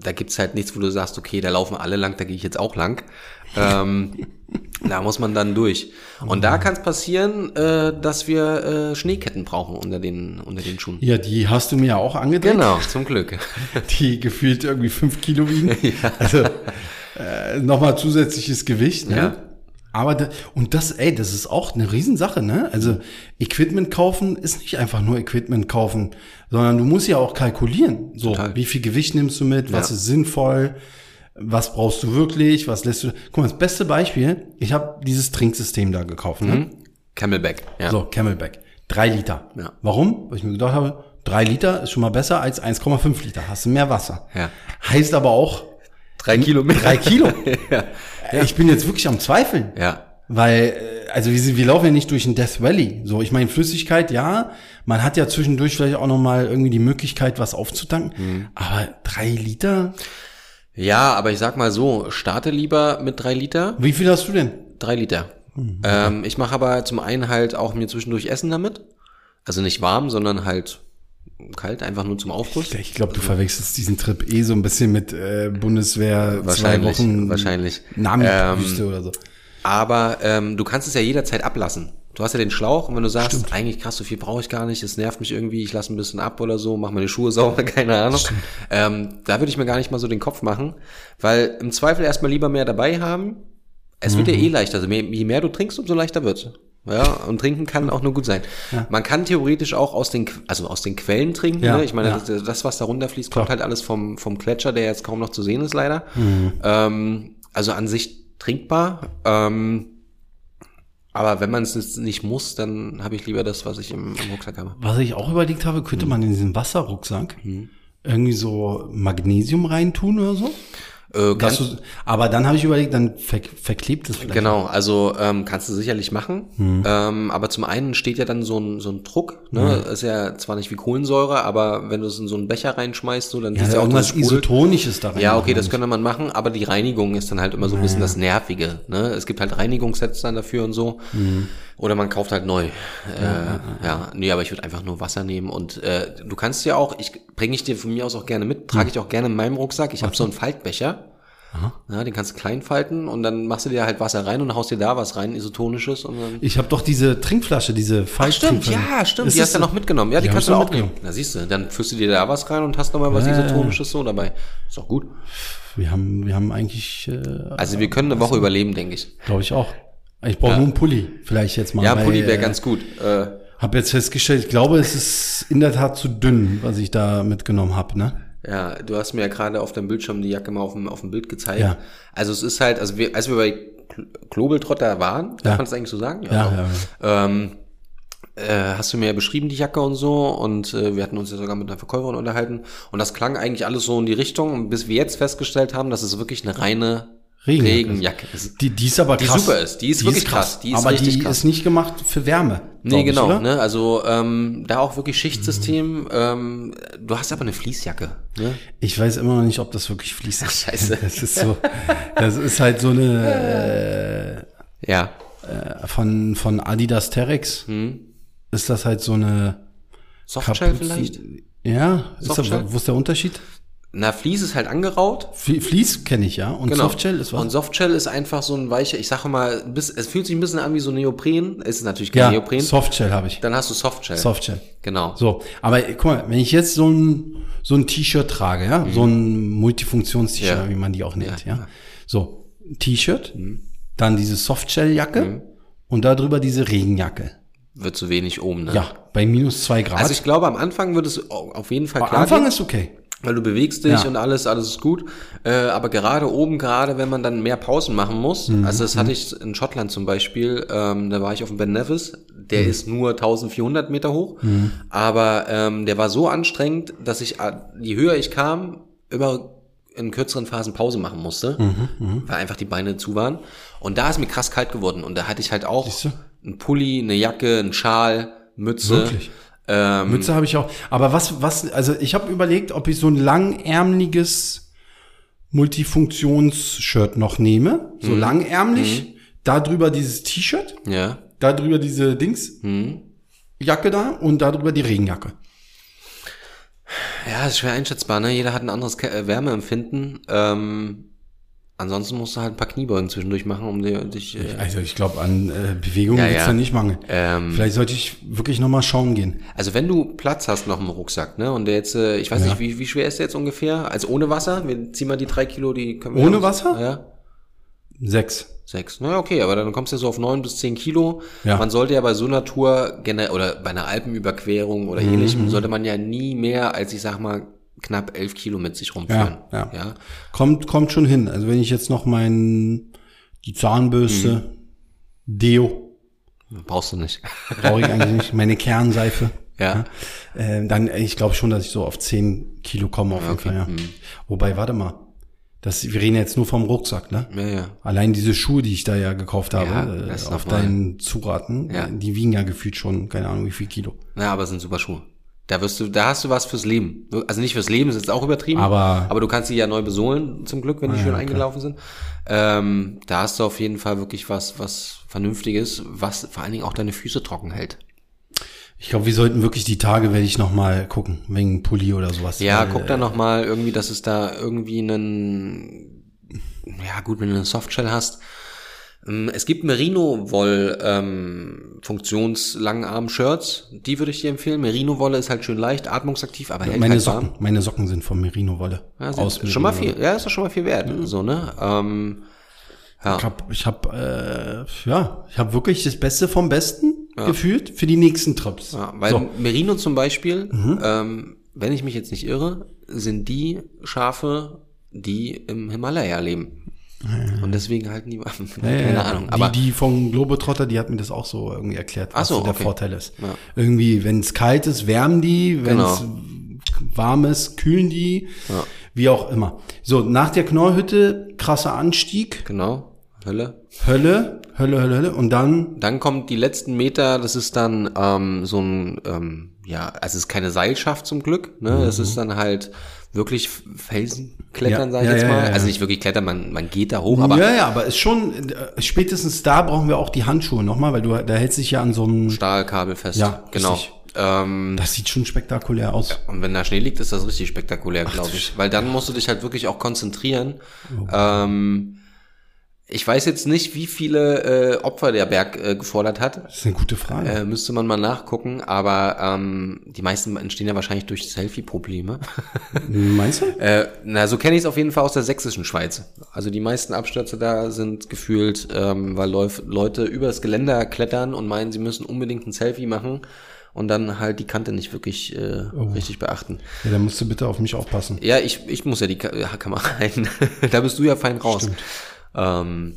da gibt's halt nichts, wo du sagst, okay, da laufen alle lang, da gehe ich jetzt auch lang. Ähm, da muss man dann durch. Und da kann es passieren, äh, dass wir äh, Schneeketten brauchen unter den, unter den Schuhen. Ja, die hast du mir ja auch angedreht. Genau, zum Glück. Die gefühlt irgendwie fünf Kilo wiegen. Also äh, nochmal zusätzliches Gewicht. Ne? Ja. Aber da, und das, ey, das ist auch eine Riesensache, ne? Also Equipment kaufen ist nicht einfach nur Equipment kaufen, sondern du musst ja auch kalkulieren. So, Total. wie viel Gewicht nimmst du mit, was Ja. ist sinnvoll, was brauchst du wirklich, was lässt du. Guck mal, das beste Beispiel, ich habe dieses Trinksystem da gekauft, ne? Camelback, ja. So, Camelback. Drei Liter. Ja. Warum? Weil ich mir gedacht habe, drei Liter ist schon mal besser als 1,5 Liter. Hast du mehr Wasser. Ja. Heißt aber auch Drei Kilometer. drei Kilo. ja. Ich bin jetzt wirklich am Zweifeln. ja. Weil, äh, also wir, wir laufen ja nicht durch ein Death Valley. So, ich meine, Flüssigkeit, ja. Man hat ja zwischendurch vielleicht auch noch mal irgendwie die Möglichkeit, was aufzutanken. Aber drei Liter? Ja, aber ich sag mal so, starte lieber mit drei Liter. Wie viel hast du denn? Drei Liter. Ähm, ich mache aber zum einen halt auch mir zwischendurch Essen damit. Also nicht warm, sondern halt kalt, einfach nur zum Aufguss. Ich glaube, du verwechselst diesen Trip eh so ein bisschen mit äh, Bundeswehr zwei Wahrscheinlich, Wochen wahrscheinlich. Namenwüste oder so. Aber ähm, du kannst es ja jederzeit ablassen. Du hast ja den Schlauch und wenn du sagst, eigentlich krass, so viel brauche ich gar nicht, es nervt mich irgendwie, ich lasse ein bisschen ab oder so, mach meine Schuhe sauber, keine Ahnung. Ähm, da würde ich mir gar nicht mal so den Kopf machen, weil im Zweifel erstmal lieber mehr dabei haben. Es wird ja eh leichter. Also je mehr du trinkst, umso leichter wird's. Ja, und trinken kann auch nur gut sein. Man kann theoretisch auch aus den, also aus den Quellen trinken. Ja, ne? Ich meine, ja. das, das, was da runterfließt, kommt halt alles vom, vom Gletscher, der jetzt kaum noch zu sehen ist, leider. Mhm. Ähm, also an sich trinkbar. Ähm, Aber wenn man es nicht muss, dann habe ich lieber das, was ich im, im Rucksack habe. Was ich auch überlegt habe, könnte man in diesen Wasserrucksack irgendwie so Magnesium reintun oder so? Äh, Dass du, aber dann habe ich überlegt, dann ver verklebt es vielleicht. Genau, also ähm, kannst du sicherlich machen. Hm. Ähm, aber zum einen steht ja dann so ein, so ein Druck, ne? Hm. Ist ja zwar nicht wie Kohlensäure, aber wenn du es in so einen Becher reinschmeißt, so, dann Ja, siehst du auch, irgendwas. Isotonisches da rein. Ja, okay, das könnte man machen, aber die Reinigung ist dann halt immer so ein bisschen das Nervige. Ne? Es gibt halt Reinigungssets dann dafür und so. Mhm. Oder man kauft halt neu. äh, ja, nee, aber ich würde einfach nur Wasser nehmen und äh, du kannst ja auch, ich bringe ich dir von mir aus auch gerne mit, trage ich auch gerne in meinem Rucksack. Ich habe so einen Faltbecher. Ja, den kannst du klein falten und dann machst du dir halt Wasser rein und haust dir da was rein, isotonisches und dann. Ich habe doch diese Trinkflasche, diese Ach, stimmt, ja, stimmt. Ist die hast du ja noch mitgenommen. Ja, die, Die kannst du auch noch nehmen. Na, siehst du, dann führst du dir da was rein und hast nochmal was Ja, ja, ja. Isotonisches so dabei. Ist doch gut. Wir haben, wir haben eigentlich, äh, Also wir können eine Woche überleben, denke ich. glaube ich auch. Ich brauche nur einen Pulli, vielleicht jetzt mal. Ja, weil, Pulli wäre äh, ganz gut. Äh, Hab jetzt festgestellt, ich glaube, es ist in der Tat zu dünn, was ich da mitgenommen habe, ne? ja, du hast mir ja gerade auf dem Bildschirm die Jacke mal auf dem, auf dem Bild gezeigt. Ja. Also es ist halt, also wir, als wir bei Klobeltrotter waren, darf Ja. man das eigentlich so sagen? Ja, doch. ja, Ähm, äh, hast du mir ja beschrieben, die Jacke und so, und äh, wir hatten uns ja sogar mit einer Verkäuferin unterhalten. Und das klang eigentlich alles so in die Richtung, bis wir jetzt festgestellt haben, dass es wirklich eine reine Regenjacke. Regenjacke ist. Die, die ist aber Die krass. super ist. Die ist wirklich krass. Die ist aber die krass. ist nicht gemacht für Wärme. Nee, ich, genau, oder? ne? Also ähm, da auch wirklich Schichtsystem. Ähm, du hast aber eine Fließjacke, ne? Ich weiß immer noch nicht, ob das wirklich fließt. Ach, scheiße. Das ist so, das ist halt so eine Ja. äh, von von Adidas Terex. Hm. Ist das halt so eine Softshell Kapuzen- vielleicht? Ja, ist Softshell? aber, wo ist der Unterschied? Na, Vlies ist halt angeraut. Vlies kenne ich ja und Genau. Softshell ist was? Und Softshell ist einfach so ein weicher, ich sage mal, bis, es fühlt sich ein bisschen an wie so Neopren. Es ist natürlich kein ja, Neopren. Softshell habe ich. Dann hast du Softshell. Softshell. Genau. So, aber guck mal, wenn ich jetzt so ein so ein T-Shirt trage, ja, so ein Multifunktions-T-Shirt, Mhm. Ja. wie man die auch nennt, Ja, ja. So, T-Shirt, Mhm. dann diese Softshell-Jacke und darüber diese Regenjacke. Wird zu wenig oben, ne? Ja, bei minus zwei Grad. Also ich glaube, am Anfang wird es auf jeden Fall Am klar Anfang gehen, ist okay. Weil du bewegst dich Ja. und alles, alles ist gut. Äh, aber gerade oben, gerade wenn man dann mehr Pausen machen muss, Mhm. also das hatte ich in Schottland zum Beispiel, ähm, da war ich auf dem Ben Nevis, der Mhm. ist nur 1400 Meter hoch, aber ähm, der war so anstrengend, dass ich, äh, je höher ich kam, immer in kürzeren Phasen Pause machen musste, Mhm, weil einfach die Beine zu waren. Und da ist mir krass kalt geworden und da hatte ich halt auch einen Pulli, eine Jacke, einen Schal, Mütze. Wirklich? Ähm, Mütze habe ich auch. Aber was, was, also ich habe überlegt, ob ich so ein langärmliches Multifunktionsshirt noch nehme. So Mhm. langärmlich. Da drüber dieses T-Shirt, ja. da drüber diese Dings, Mhm. Jacke da und da drüber die Regenjacke. Ja, ist schwer einschätzbar, ne? Jeder hat ein anderes äh, Wärmeempfinden. Ähm, ansonsten musst du halt ein paar Kniebeugen zwischendurch machen, um dich. Äh, Also ich glaube, an äh, Bewegung Ja, ja. da nicht mangeln. ähm, Vielleicht sollte ich wirklich noch mal schauen gehen. also wenn du Platz hast noch im Rucksack, ne? Und der jetzt, äh, ich weiß Ja. nicht, wie, wie schwer ist der jetzt ungefähr? Also ohne Wasser? Wir ziehen mal die drei Kilo, die können wir Ohne Wasser? Ja. Sechs. Sechs. Na ja, okay, aber dann kommst du so auf neun bis zehn Kilo. Ja. Man sollte ja bei so einer Tour generell oder bei einer Alpenüberquerung Mhm, oder ähnlichem, sollte man ja nie mehr als, ich sag mal, knapp elf Kilo mit sich rumführen. Ja, ja. ja. Kommt, kommt schon hin. Also wenn ich jetzt noch mein, die Zahnbürste, Mhm. Deo, Brauchst du nicht. brauche ich eigentlich nicht, meine Kernseife. ja. Äh, dann, ich glaube schon, dass ich so auf 10 Kilo komme auf jeden okay. Fall, ja. Mhm. Wobei, warte mal. Das, wir reden jetzt nur vom Rucksack, ne? Ja, ja. Allein diese Schuhe, die ich da ja gekauft habe, Ja, äh, auf deinen Zuraten, Ja. die wiegen ja gefühlt schon, keine Ahnung, wie viel Kilo. Na, aber es sind super Schuhe. Da wirst du, da hast du was fürs Leben. Also nicht fürs Leben, das ist jetzt auch übertrieben. Aber- aber du kannst sie ja neu besohlen, zum Glück, wenn die Ah, schön ja, eingelaufen sind. Ähm, da hast du auf jeden Fall wirklich was, was Vernünftiges, was vor allen Dingen auch deine Füße trocken hält. Ich glaube, wir sollten wirklich die Tage, werde ich noch mal gucken, wegen Pulli oder sowas. Ja, Weil, guck da noch mal irgendwie, dass es da irgendwie einen, ja gut, wenn du eine Softshell hast. Ähm, Es gibt Merino-Woll ähm, Funktionslangarm-Shirts, die würde ich dir empfehlen. Merino-Wolle ist halt schön leicht, atmungsaktiv, aber hält Meine halt warm. Socken, meine Socken sind von Merino-Wolle. Ja, Aus schon mal viel, ja, ist doch schon mal viel wert, so, ne? Ähm, ja. Ich habe, ich hab, äh, ja, ich habe wirklich das Beste vom Besten gefühlt für die nächsten Trips. ja weil so. Mhm. Merino zum Beispiel, ähm, wenn ich mich jetzt nicht irre, sind die Schafe, die im Himalaya leben. Und deswegen halten die Waffen. Ja, Keine. Ahnung. Aber die, die von Globetrotter, die hat mir das auch so irgendwie erklärt, was so, so der okay. Vorteil ist. Irgendwie, wenn es kalt ist, wärmen die, wenn Genau. es warm ist, kühlen die, Ja. wie auch immer. So, nach der Knorrhütte, krasser Anstieg, genau, Hölle. Hölle, Hölle, Hölle, Hölle und dann, Dann kommt die letzten Meter, das ist dann ähm, so ein, ähm, ja, also es ist keine Seilschaft zum Glück, ne? Das ist dann halt wirklich Felsenklettern, Ja, sag ich ja, jetzt mal. ja, ja. Also nicht wirklich klettern, man, man geht da hoch, aber ja, ja, aber ist schon, äh, spätestens da brauchen wir auch die Handschuhe nochmal, weil du, da hältst dich ja an so einem, Stahlkabel fest. Ja, genau. richtig. Ähm, das sieht schon spektakulär aus. und wenn da Schnee liegt, ist das richtig spektakulär, glaube ich. Weil dann musst du dich halt wirklich auch konzentrieren. Oh. Ähm, ich weiß jetzt nicht, wie viele äh, Opfer der Berg äh, gefordert hat. Das ist eine gute Frage. Äh, müsste man mal nachgucken, aber ähm, die meisten entstehen ja wahrscheinlich durch Selfie-Probleme. Meinst du? äh, na, so kenne ich es auf jeden Fall aus der sächsischen Schweiz. Also die meisten Abstürze da sind gefühlt, ähm, weil Leuf Leute übers Geländer klettern und meinen, sie müssen unbedingt ein Selfie machen und dann halt die Kante nicht wirklich äh, Oh. richtig beachten. Ja, da musst du bitte auf mich aufpassen. Ja, ich, ich muss ja die Kamera halten. da bist du ja fein raus. Ähm,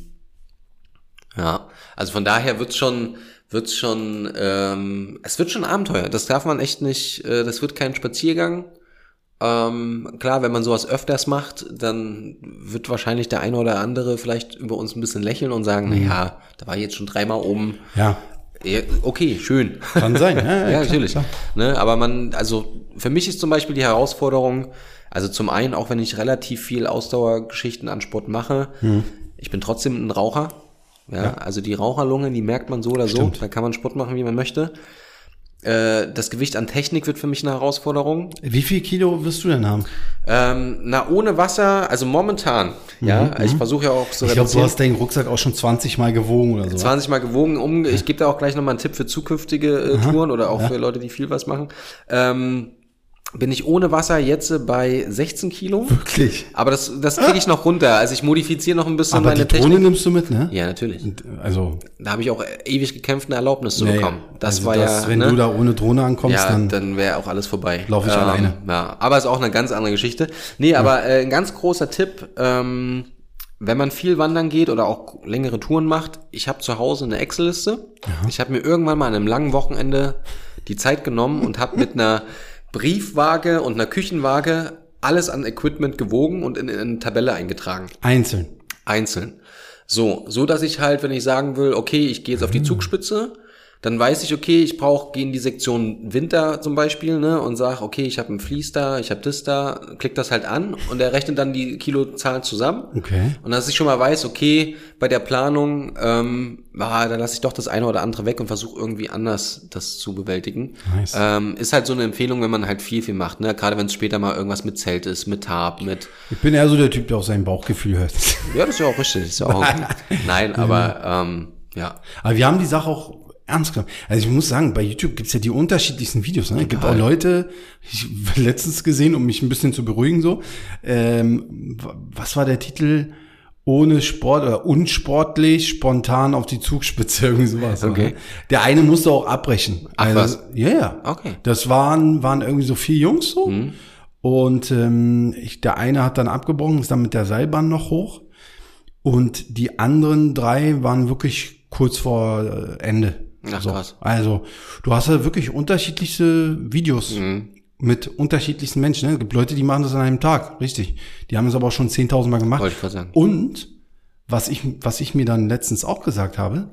ja, also von daher wird's schon, wird's schon, ähm, es wird schon Abenteuer. Das darf man echt nicht, äh, das wird kein Spaziergang. Ähm, klar, wenn man sowas öfters macht, dann wird wahrscheinlich der eine oder andere vielleicht über uns ein bisschen lächeln und sagen, na ja, da war ich jetzt schon dreimal oben. Ja, okay, schön. kann sein. Ja, ja, Ja, natürlich. klar. Ne, aber man, also für mich ist zum Beispiel die Herausforderung, also zum einen, auch wenn ich relativ viel Ausdauergeschichten an Sport mache, Hm. Ich bin trotzdem ein Raucher. Ja, also die Raucherlunge, die merkt man so oder so. Da kann man Sport machen, wie man möchte. Äh, das Gewicht an Technik wird für mich eine Herausforderung. Wie viel Kilo wirst du denn haben? Ähm, na, ohne Wasser, also momentan, ja, ich versuche ja auch so Mhm, Ich glaube, du hast deinen Rucksack auch schon 20 Mal gewogen oder so. 20 Mal gewogen. Um, ich gebe da auch gleich nochmal einen Tipp für zukünftige äh, Touren oder auch für Leute, die viel was machen. Ähm, bin ich ohne Wasser jetzt bei 16 Kilo. Wirklich. Aber das, das kriege ich noch runter. Also ich modifiziere noch ein bisschen Aber meine die Drohne Technik. nimmst du mit, ne? Ja, natürlich. Also, Da habe ich auch ewig gekämpft, eine Erlaubnis zu nee, bekommen. Das also war das, ja, wenn ne? du da ohne Drohne ankommst, ja, dann, dann, wäre auch alles vorbei. Lauf ich alleine. Ja, aber ist auch eine ganz andere Geschichte. Nee, aber äh, ein ganz großer Tipp, ähm, wenn man viel wandern geht oder auch längere Touren macht, ich habe zu Hause eine Excel-Liste. Ich habe mir irgendwann mal an einem langen Wochenende die Zeit genommen und habe mit einer Briefwaage und einer Küchenwaage alles an Equipment gewogen und in, in eine Tabelle eingetragen einzeln. einzeln. So, so dass ich halt, wenn ich sagen will, okay, ich gehe jetzt auf die Zugspitze, dann weiß ich, okay, ich brauche, gehe in die Sektion Winter zum Beispiel, ne, und sag, okay, ich habe ein Fließ da, ich habe das da, klick das halt an und er rechnet dann die Kilozahlen zusammen. Okay. Und dass ich schon mal weiß, okay, bei der Planung, ähm, ah, da lasse ich doch das eine oder andere weg und versuche irgendwie anders das zu bewältigen. Nice. Ähm, ist halt so eine Empfehlung, wenn man halt viel, viel macht, ne? Gerade wenn es später mal irgendwas mit Zelt ist, mit Tarp, mit Ich bin eher so der Typ, der auf sein Bauchgefühl hört. ja, das ist ja auch richtig. Das ist ja auch. Nein, aber ähm, ja. Aber wir haben die Sache auch ernst genommen. Also ich muss sagen, bei YouTube gibt's ja die unterschiedlichsten Videos. Ne? Es gibt auch Leute, ich letztens gesehen, um mich ein bisschen zu beruhigen, so, ähm, was war der Titel? Ohne Sport oder unsportlich, spontan auf die Zugspitze, irgendwie sowas. Okay. Ne? Der eine musste auch abbrechen. Ach, also, was? Ja, ja. Okay. Das waren, waren irgendwie so vier Jungs so. Und ähm, ich, der eine hat dann abgebrochen, ist dann mit der Seilbahn noch hoch. Und die anderen drei waren wirklich kurz vor äh, Ende. Ach, so. krass. Also, du hast ja wirklich unterschiedlichste Videos Mhm. mit unterschiedlichsten Menschen. Ne? Es gibt Leute, die machen das an einem Tag, richtig. Die haben es aber auch schon 10.000 Mal gemacht. Wollte ich sagen. Und was ich, was ich mir dann letztens auch gesagt habe,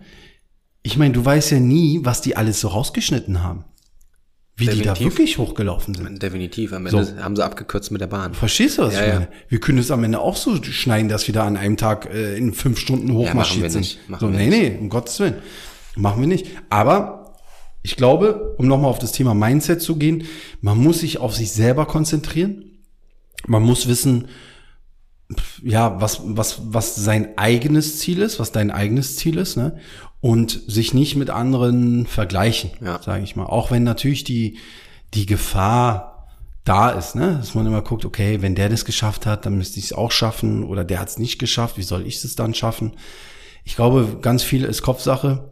ich meine, du weißt ja nie, was die alles so rausgeschnitten haben. Wie die da Definitiv. wirklich hochgelaufen sind. Definitiv. Am Ende haben sie abgekürzt mit der Bahn. Verstehst du, was Ja, ich ja. meine? Wir können es am Ende auch so schneiden, dass wir da an einem Tag äh, in fünf Stunden hochmarschiert wir sind. nicht. So, wir nee, nee, um Gottes Willen. Machen wir nicht. Aber ich glaube, um nochmal auf das Thema Mindset zu gehen, man muss sich auf sich selber konzentrieren. Man muss wissen, ja, was, was, was sein eigenes Ziel ist, was dein eigenes Ziel ist, ne? Und sich nicht mit anderen vergleichen, Ja. sage ich mal. Auch wenn natürlich die, die Gefahr da ist, ne? Dass man immer guckt, okay, wenn der das geschafft hat, dann müsste ich es auch schaffen oder der hat es nicht geschafft, wie soll ich es dann schaffen? Ich glaube, ganz viel ist Kopfsache,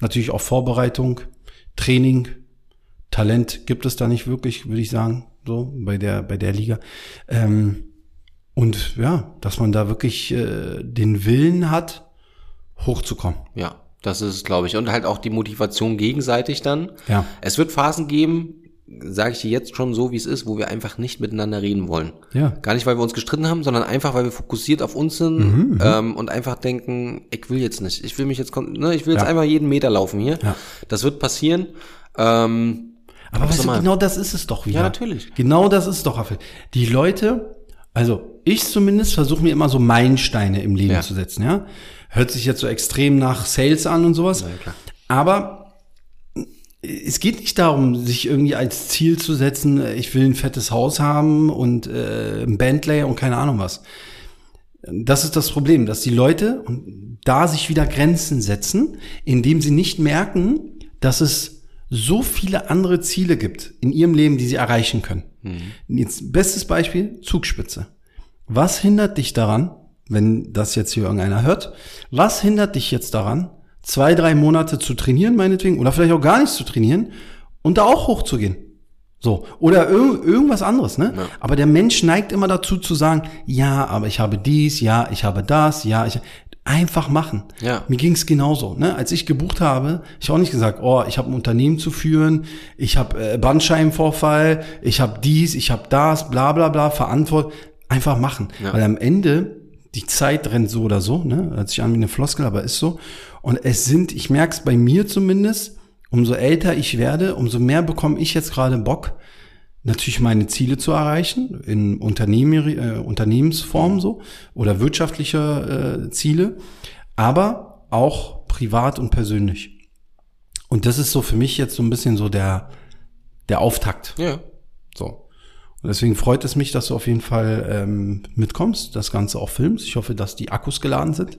natürlich auch Vorbereitung, Training, Talent gibt es da nicht wirklich, würde ich sagen, so bei der bei der Liga. Ähm, Und ja, dass man da wirklich äh, den Willen hat, hochzukommen. Ja, das ist, glaube ich. Und halt auch die Motivation gegenseitig dann. Ja. Es wird Phasen geben, sage ich dir jetzt schon so, wie es ist, wo wir einfach nicht miteinander reden wollen. Ja. Gar nicht, weil wir uns gestritten haben, sondern einfach, weil wir fokussiert auf uns sind Mhm, ähm, und einfach denken, ich will jetzt nicht. Ich will mich jetzt, ne, ich will jetzt Ja. einfach jeden Meter laufen hier. Ja. Das wird passieren. Ähm, Aber weißt du, genau das ist es doch wieder. Ja, natürlich. Genau das ist doch, Raphael. Die Leute, also ich zumindest versuche mir immer so Meilensteine im Leben Ja. zu setzen, ja. Hört sich jetzt so extrem nach Sales an und sowas. klar. Aber es geht nicht darum, sich irgendwie als Ziel zu setzen, äh, ich will ein fettes Haus haben und äh, ein Bentley und keine Ahnung was. Das ist das Problem, dass die Leute da sich wieder Grenzen setzen, indem sie nicht merken, dass es so viele andere Ziele gibt in ihrem Leben, die sie erreichen können. Jetzt bestes Beispiel Zugspitze. Was hindert dich daran, wenn das jetzt hier irgendeiner hört, was hindert dich jetzt daran, zwei, drei Monate zu trainieren, meinetwegen, oder vielleicht auch gar nicht zu trainieren und da auch hochzugehen? So. Oder irg irgendwas anderes, ne? Aber der Mensch neigt immer dazu zu sagen, ja, aber ich habe dies, ja, ich habe das, ja, ich einfach machen. Ja. Mir ging's genauso. Ne? Als ich gebucht habe, ich habe auch nicht gesagt, oh, ich habe ein Unternehmen zu führen, ich habe äh, Bandscheibenvorfall, ich habe dies, ich habe das, bla bla bla, Verantwortung. Einfach machen. Ja. Weil am Ende, die Zeit rennt so oder so, ne? Hört sich an wie eine Floskel, aber ist so. Und es sind, ich merke es bei mir zumindest, umso älter ich werde, umso mehr bekomme ich jetzt gerade Bock, natürlich meine Ziele zu erreichen, in Unternehmen, äh, Unternehmensform so oder wirtschaftliche äh, Ziele, aber auch privat und persönlich. Und das ist so für mich jetzt so ein bisschen so der, der Auftakt. ja. So. Und deswegen freut es mich, dass du auf jeden Fall ähm, mitkommst, das Ganze auch filmst. Ich hoffe, dass die Akkus geladen sind.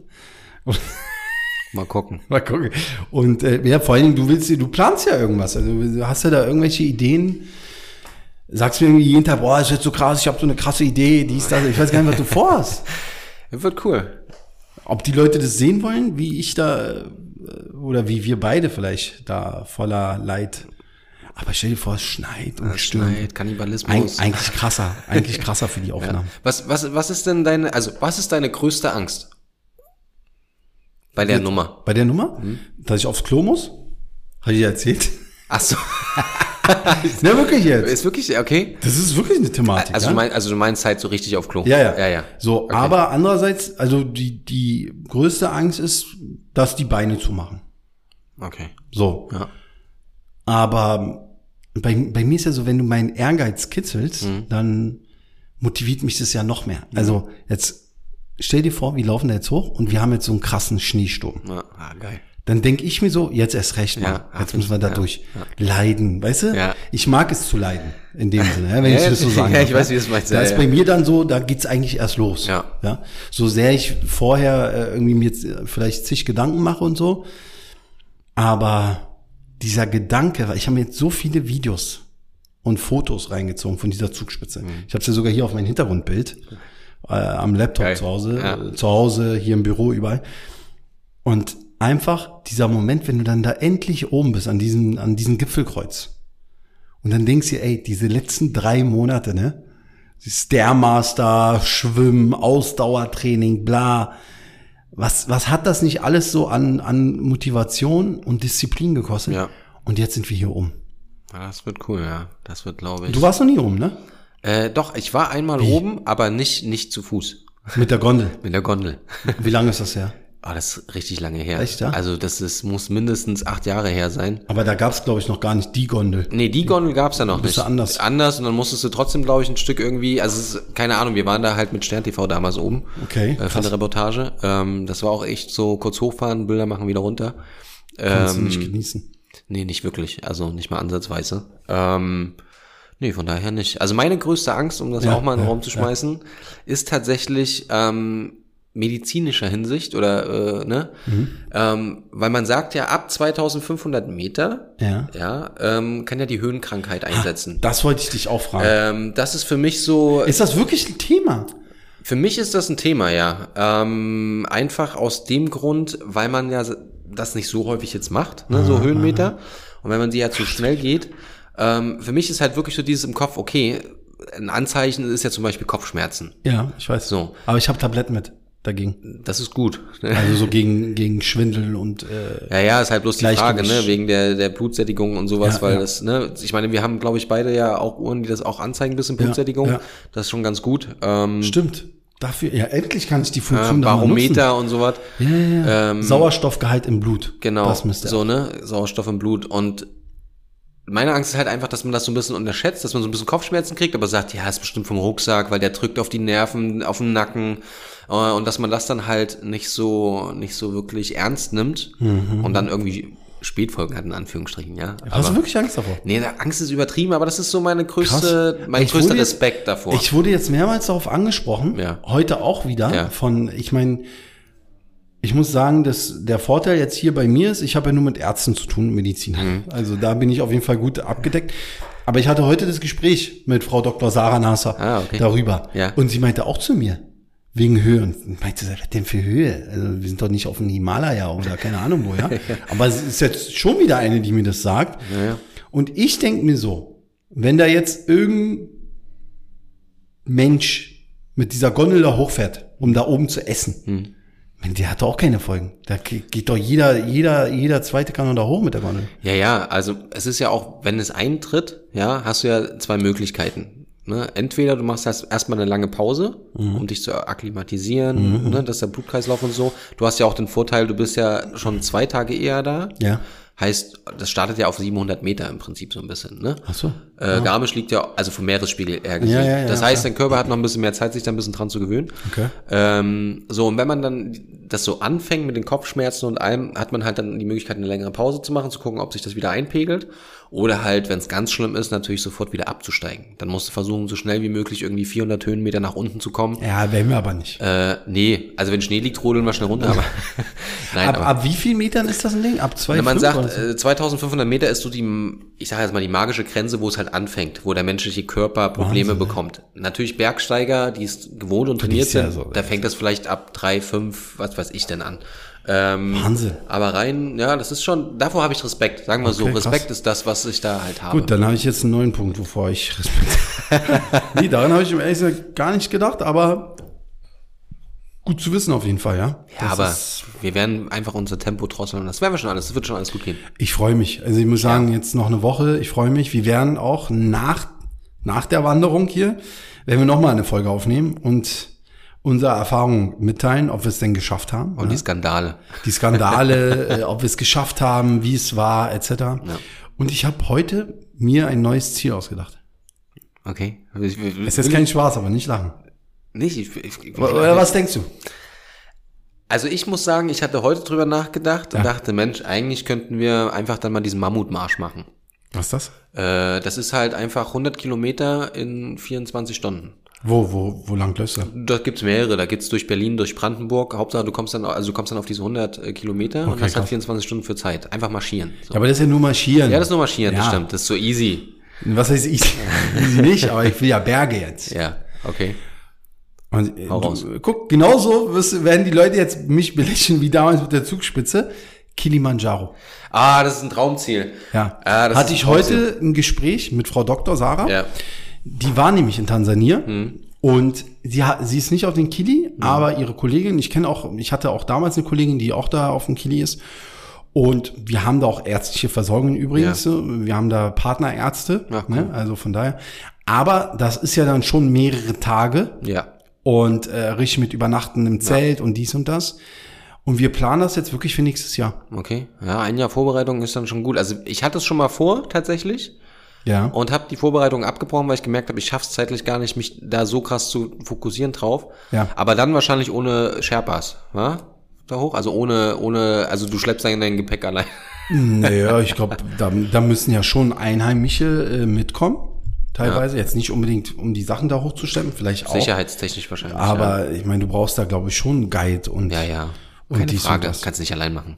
Mal gucken. Mal gucken. Und äh, ja, vor allen Dingen, du willst, du planst ja irgendwas. Also du hast ja da irgendwelche Ideen. Sagst mir irgendwie jeden Tag, boah, ist jetzt so krass, ich habe so eine krasse Idee, dies, das. Ich weiß gar nicht, was du vorhast. Wird cool. Ob die Leute das sehen wollen, wie ich da äh, oder wie wir beide vielleicht da voller Leid. Aber stell dir vor, es schneit und stürmt. Schneit, Kannibalismus. Eig eigentlich krasser, eigentlich krasser für die Aufnahmen. Was, was, was ist denn deine, also was ist deine größte Angst? Bei der Nummer. Bei der Nummer, Mhm. dass ich aufs Klo muss, habe ich dir erzählt. Ach so. Na wirklich jetzt. Ist wirklich, okay. Das ist wirklich eine Thematik. Also ja? du meinst, also du meinst halt so richtig auf Klo. Ja, ja. Ja, ja. So, Okay. aber andererseits, also die, die größte Angst ist, dass die Beine zumachen. Okay. So. Ja. Aber bei, bei mir ist ja so, wenn du meinen Ehrgeiz kitzelst, Mhm. dann motiviert mich das ja noch mehr. Also jetzt stell dir vor, wir laufen da jetzt hoch und wir haben jetzt so einen krassen Schneesturm. Ja, ah, geil. Dann denk ich mir so, jetzt erst recht mal. Ja, jetzt müssen wir da ja, leiden, weißt du? Ja. Ich mag es zu leiden, in dem Sinne, ja, wenn Ja, ich das so sagen ja, darf, ich weiß, wie es meinst, Da ja, ist ja. bei mir dann so, da geht's eigentlich erst los. Ja. ja. So sehr ich vorher äh, irgendwie mir jetzt äh, vielleicht zig Gedanken mache und so, aber dieser Gedanke, weil ich habe mir jetzt so viele Videos und Fotos reingezogen von dieser Zugspitze. Ich habe ja sogar hier auf mein Hintergrundbild äh, am Laptop Geil. zu Hause, Ja. äh, zu Hause, hier im Büro, überall. Und einfach dieser Moment, wenn du dann da endlich oben bist, an diesem, an diesem Gipfelkreuz. Und dann denkst du, dir, ey, diese letzten drei Monate, ne? Stairmaster, Schwimmen, Ausdauertraining, bla. Was, was hat das nicht alles so an, an Motivation und Disziplin gekostet? Ja. Und jetzt sind wir hier oben. Ja, Das wird cool, ja. Das wird, glaube ich. Du warst noch nie oben, ne? Äh, doch, ich war einmal oben, aber nicht, nicht zu Fuß. Mit der Gondel. Mit der Gondel. Wie lange ist das her? Ah, das ist richtig lange her. Echt, ja? Also das ist, muss mindestens acht Jahre her sein. Aber da gab's glaube ich, noch gar nicht die Gondel. Nee, die Gondel gab's ja noch Bist nicht. du anders? Anders und dann musstest du trotzdem, glaube ich, ein Stück irgendwie, also es ist, keine Ahnung, wir waren da halt mit Stern TV damals oben. Okay, Äh, von krass. der Reportage. Ähm, das war auch echt so kurz hochfahren, Bilder machen, wieder runter. Kannst du Ähm, nicht genießen. Nee, nicht wirklich. Also nicht mal ansatzweise. Ähm, nee, von daher nicht. Also meine größte Angst, um das Ja, auch mal in den ja, Raum zu schmeißen, ist tatsächlich ähm, medizinischer Hinsicht oder äh, ne, Mhm. ähm, weil man sagt ja ab 2500 Meter, Ja. ja, ähm, kann ja die Höhenkrankheit einsetzen. Das wollte ich dich auch fragen. Ähm, das ist für mich so, ist das wirklich ein Thema? für mich ist das ein Thema, ja. Ähm, einfach aus dem Grund, weil man ja das nicht so häufig jetzt macht, ne, so Höhenmeter. Und wenn man sie ja zu schnell geht, ähm, für mich ist halt wirklich so dieses im Kopf, okay, ein Anzeichen ist ja zum Beispiel Kopfschmerzen. Ja, ich weiß. So. Aber ich habe Tabletten mit dagegen. Das ist gut. Also so gegen, gegen Schwindel und äh, Ja, ja, ist halt bloß die Frage, ne, wegen der, der Blutsättigung und sowas, Ja, weil ja. das, ne, ich meine, wir haben, glaube ich, beide ja auch Uhren, die das auch anzeigen, ein bisschen Blutsättigung. ja. Das ist schon ganz gut. Ähm, stimmt. Dafür, ja, endlich kann ich die äh, Funktion nutzen. Barometer und sowas. Ja, ja, ja. Sauerstoffgehalt im Blut. Genau, Das müsste so, ne, Sauerstoff im Blut und meine Angst ist halt einfach, dass man das so ein bisschen unterschätzt, dass man so ein bisschen Kopfschmerzen kriegt, aber sagt, ja, ist bestimmt vom Rucksack, weil der drückt auf die Nerven, auf den Nacken äh, und dass man das dann halt nicht so nicht so wirklich ernst nimmt Mhm. und dann irgendwie Spätfolgen hat in Anführungsstrichen, ja. Hast du wirklich Angst davor? Nee, Angst ist übertrieben, aber das ist so meine größte, Krass. mein Ich größter wurde jetzt- Respekt davor. Ich wurde jetzt mehrmals darauf angesprochen, Ja. heute auch wieder, Ja. von, ich meine, ich muss sagen, dass der Vorteil jetzt hier bei mir ist, ich habe ja nur mit Ärzten zu tun, Medizinern. Mhm. Also da bin ich auf jeden Fall gut abgedeckt. Aber ich hatte heute das Gespräch mit Frau Dr. Sarah Nasser Ah, okay. darüber. Ja. Und sie meinte auch zu mir, wegen Höhe. Und ich meinte, was denn für Höhe? Also wir sind doch nicht auf dem Himalaya oder keine Ahnung wo, ja. Aber es ist jetzt schon wieder eine, die mir das sagt. ja, ja. Und ich denk mir so, wenn da jetzt irgendein Mensch mit dieser Gondel da hochfährt, um da oben zu essen, Hm. Wenn der hat doch auch keine Folgen. Da ge- geht doch jeder, jeder, jeder zweite kann da hoch mit der Gondel. Ja, ja, also es ist ja auch, wenn es eintritt, ja, hast du ja zwei Möglichkeiten. Ne? Entweder du machst erst erstmal eine lange Pause, Mhm. um dich zu akklimatisieren, ne? dass der Blutkreislauf und so. Du hast ja auch den Vorteil, du bist ja schon zwei Tage eher da. Ja. Heißt, das startet ja auf 700 Meter im Prinzip so ein bisschen. Ne? Ach so. Äh, Garmisch liegt ja, also vom Meeresspiegel eher gesehen. Ja, ja, ja, das heißt, dein Körper hat noch ein bisschen mehr Zeit, sich da ein bisschen dran zu gewöhnen. Okay. Ähm, so, und wenn man dann das so anfängt mit den Kopfschmerzen und allem, hat man halt dann die Möglichkeit, eine längere Pause zu machen, zu gucken, ob sich das wieder einpegelt. Oder halt, wenn es ganz schlimm ist, natürlich sofort wieder abzusteigen. Dann musst du versuchen, so schnell wie möglich irgendwie 400 Höhenmeter nach unten zu kommen. Ja, werden wir aber nicht. Äh, nee, also wenn Schnee liegt, rodeln wir schnell runter, aber nein, ab, aber ab wie viel Metern ist das ein Ding? Ab zwei wenn man sagt, so? äh, 2500 Meter ist so die, ich sage jetzt mal die magische Grenze, wo es halt anfängt, wo der menschliche Körper Probleme bekommt. Natürlich Bergsteiger, die es gewohnt und trainiert ist ja sind, so, da fängt das vielleicht ab drei, fünf, was weiß ich denn an. Ähm, Wahnsinn. Aber rein, ja, das ist schon, davor habe ich Respekt. Sagen wir so, Okay, krass. Respekt ist das, was ich da halt habe. Gut, dann habe ich jetzt einen neuen Punkt, wovor ich Respekt. nee, daran habe ich ehrlich gesagt gar nicht gedacht, aber gut zu wissen auf jeden Fall, ja. ja, Das aber wir werden einfach unser Tempo drosseln und das werden wir schon alles, das wird schon alles gut gehen. Ich freue mich. Also ich muss sagen, jetzt noch eine Woche. Ich freue mich. Wir werden auch nach, nach der Wanderung hier, werden wir nochmal eine Folge aufnehmen und unsere Erfahrungen mitteilen, ob wir es denn geschafft haben. Und die Skandale. die Skandale, äh, ob wir es geschafft haben, wie es war, etc. Und ich habe heute mir ein neues Ziel ausgedacht. Okay. Ich, ich, Es ist kein Spaß, aber nicht lachen. nicht, ich, ich, Oder was denkst du? Also ich muss sagen, ich hatte heute drüber nachgedacht und dachte, Mensch, eigentlich könnten wir einfach dann mal diesen Mammutmarsch machen. Was ist das? Äh, das ist halt einfach 100 Kilometer in 24 Stunden. Wo, wo, wo lang läufst du? Da gibt's mehrere. Da geht's durch Berlin, durch Brandenburg. Hauptsache, du kommst dann, also du kommst dann auf diese 100 äh, Kilometer und Okay, hast halt krass. 24 Stunden für Zeit. Einfach marschieren. So. Ja, aber das ist ja nur marschieren. Ja, das ist nur marschieren, das Ja. stimmt. Das ist so easy. Was heißt easy? easy nicht, aber ich will ja Berge jetzt. Ja, okay. Und, äh, du, guck, genauso wirst, werden die Leute jetzt mich belächeln wie damals mit der Zugspitze. Kilimanjaro. Ah, das ist ein Traumziel. Ja. Ah, das Hatte ich heute ein Gespräch mit Frau Dr. Sarah. Ja. Die war nämlich in Tansania Hm. und sie, sie ist nicht auf den Kili, aber ihre Kollegin, ich kenne auch, ich hatte auch damals eine Kollegin, die auch da auf dem Kili ist. Und wir haben da auch ärztliche Versorgung übrigens. Wir haben da Partnerärzte, Ach, cool. ne? also von daher. Aber das ist ja dann schon mehrere Tage Ja. und äh, richtig mit Übernachten im Zelt und dies und das. Und wir planen das jetzt wirklich für nächstes Jahr. Okay. Ja, ein Jahr Vorbereitung ist dann schon gut. Also ich hatte es schon mal vor, tatsächlich. Ja. und habe die Vorbereitung abgebrochen, weil ich gemerkt habe, ich schaff's zeitlich gar nicht, mich da so krass zu fokussieren drauf. Ja. Aber dann wahrscheinlich ohne Sherpas, wa? Da hoch, also ohne, ohne, also du schleppst dann dein Gepäck allein. Naja, ich glaube, da, da müssen ja schon Einheimische äh, mitkommen. Teilweise. Jetzt nicht unbedingt, um die Sachen da hochzustellen, vielleicht auch. Sicherheitstechnisch wahrscheinlich. Aber ich meine, du brauchst da, glaube ich, schon einen Guide und. ja, ja. ja. Und Keine und Frage, das. kannst nicht allein machen.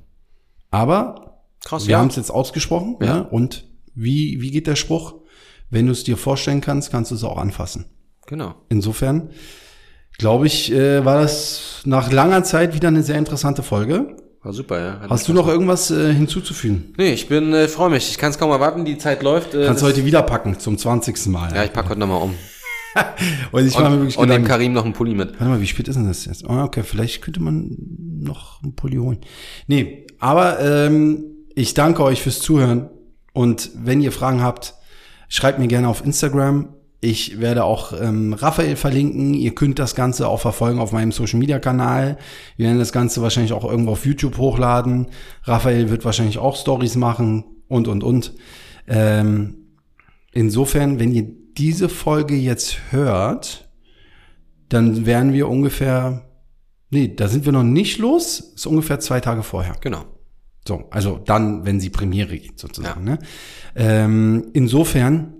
Aber Krass, wir ja. haben es jetzt ausgesprochen. Ja. Und wie, wie geht der Spruch? Wenn du es dir vorstellen kannst, kannst du es auch anfassen. Genau. Insofern, glaube ich, äh, war das nach langer Zeit wieder eine sehr interessante Folge. War super, ja. Hat Hast du noch irgendwas äh, hinzuzufügen? Nee, ich bin, äh, freue mich. Ich kann es kaum erwarten, die Zeit läuft. Äh, Kannst du heute wieder packen zum 20. Mal. ja, ich pack heute nochmal um. und ich Und, mir wirklich und dem. Karim noch einen Pulli mit. Warte mal, wie spät ist denn das jetzt? Oh, okay, vielleicht könnte man noch einen Pulli holen. Nee, aber ähm, ich danke euch fürs Zuhören. Und wenn ihr Fragen habt, schreibt mir gerne auf Instagram. Ich werde auch ähm, Raphael verlinken. Ihr könnt das Ganze auch verfolgen auf meinem Social Media Kanal. Wir werden das Ganze wahrscheinlich auch irgendwo auf YouTube hochladen. Raphael wird wahrscheinlich auch Stories machen und und und. Ähm, insofern, wenn ihr diese Folge jetzt hört, dann wären wir ungefähr, nee, da sind wir noch nicht los, ist ungefähr zwei Tage vorher. Genau. So, also dann, wenn sie Premiere geht, sozusagen. Ne? Ähm, insofern,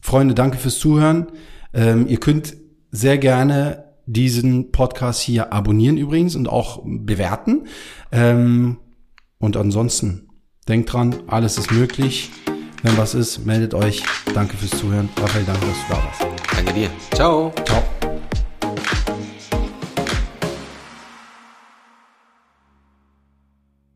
Freunde, danke fürs Zuhören. Ähm, ihr könnt sehr gerne diesen Podcast hier abonnieren übrigens und auch bewerten. Ähm, und ansonsten, denkt dran, alles ist möglich. Wenn was ist, meldet euch. Danke fürs Zuhören. Raphael, danke, dass du da warst. Danke dir. Ciao. Ciao.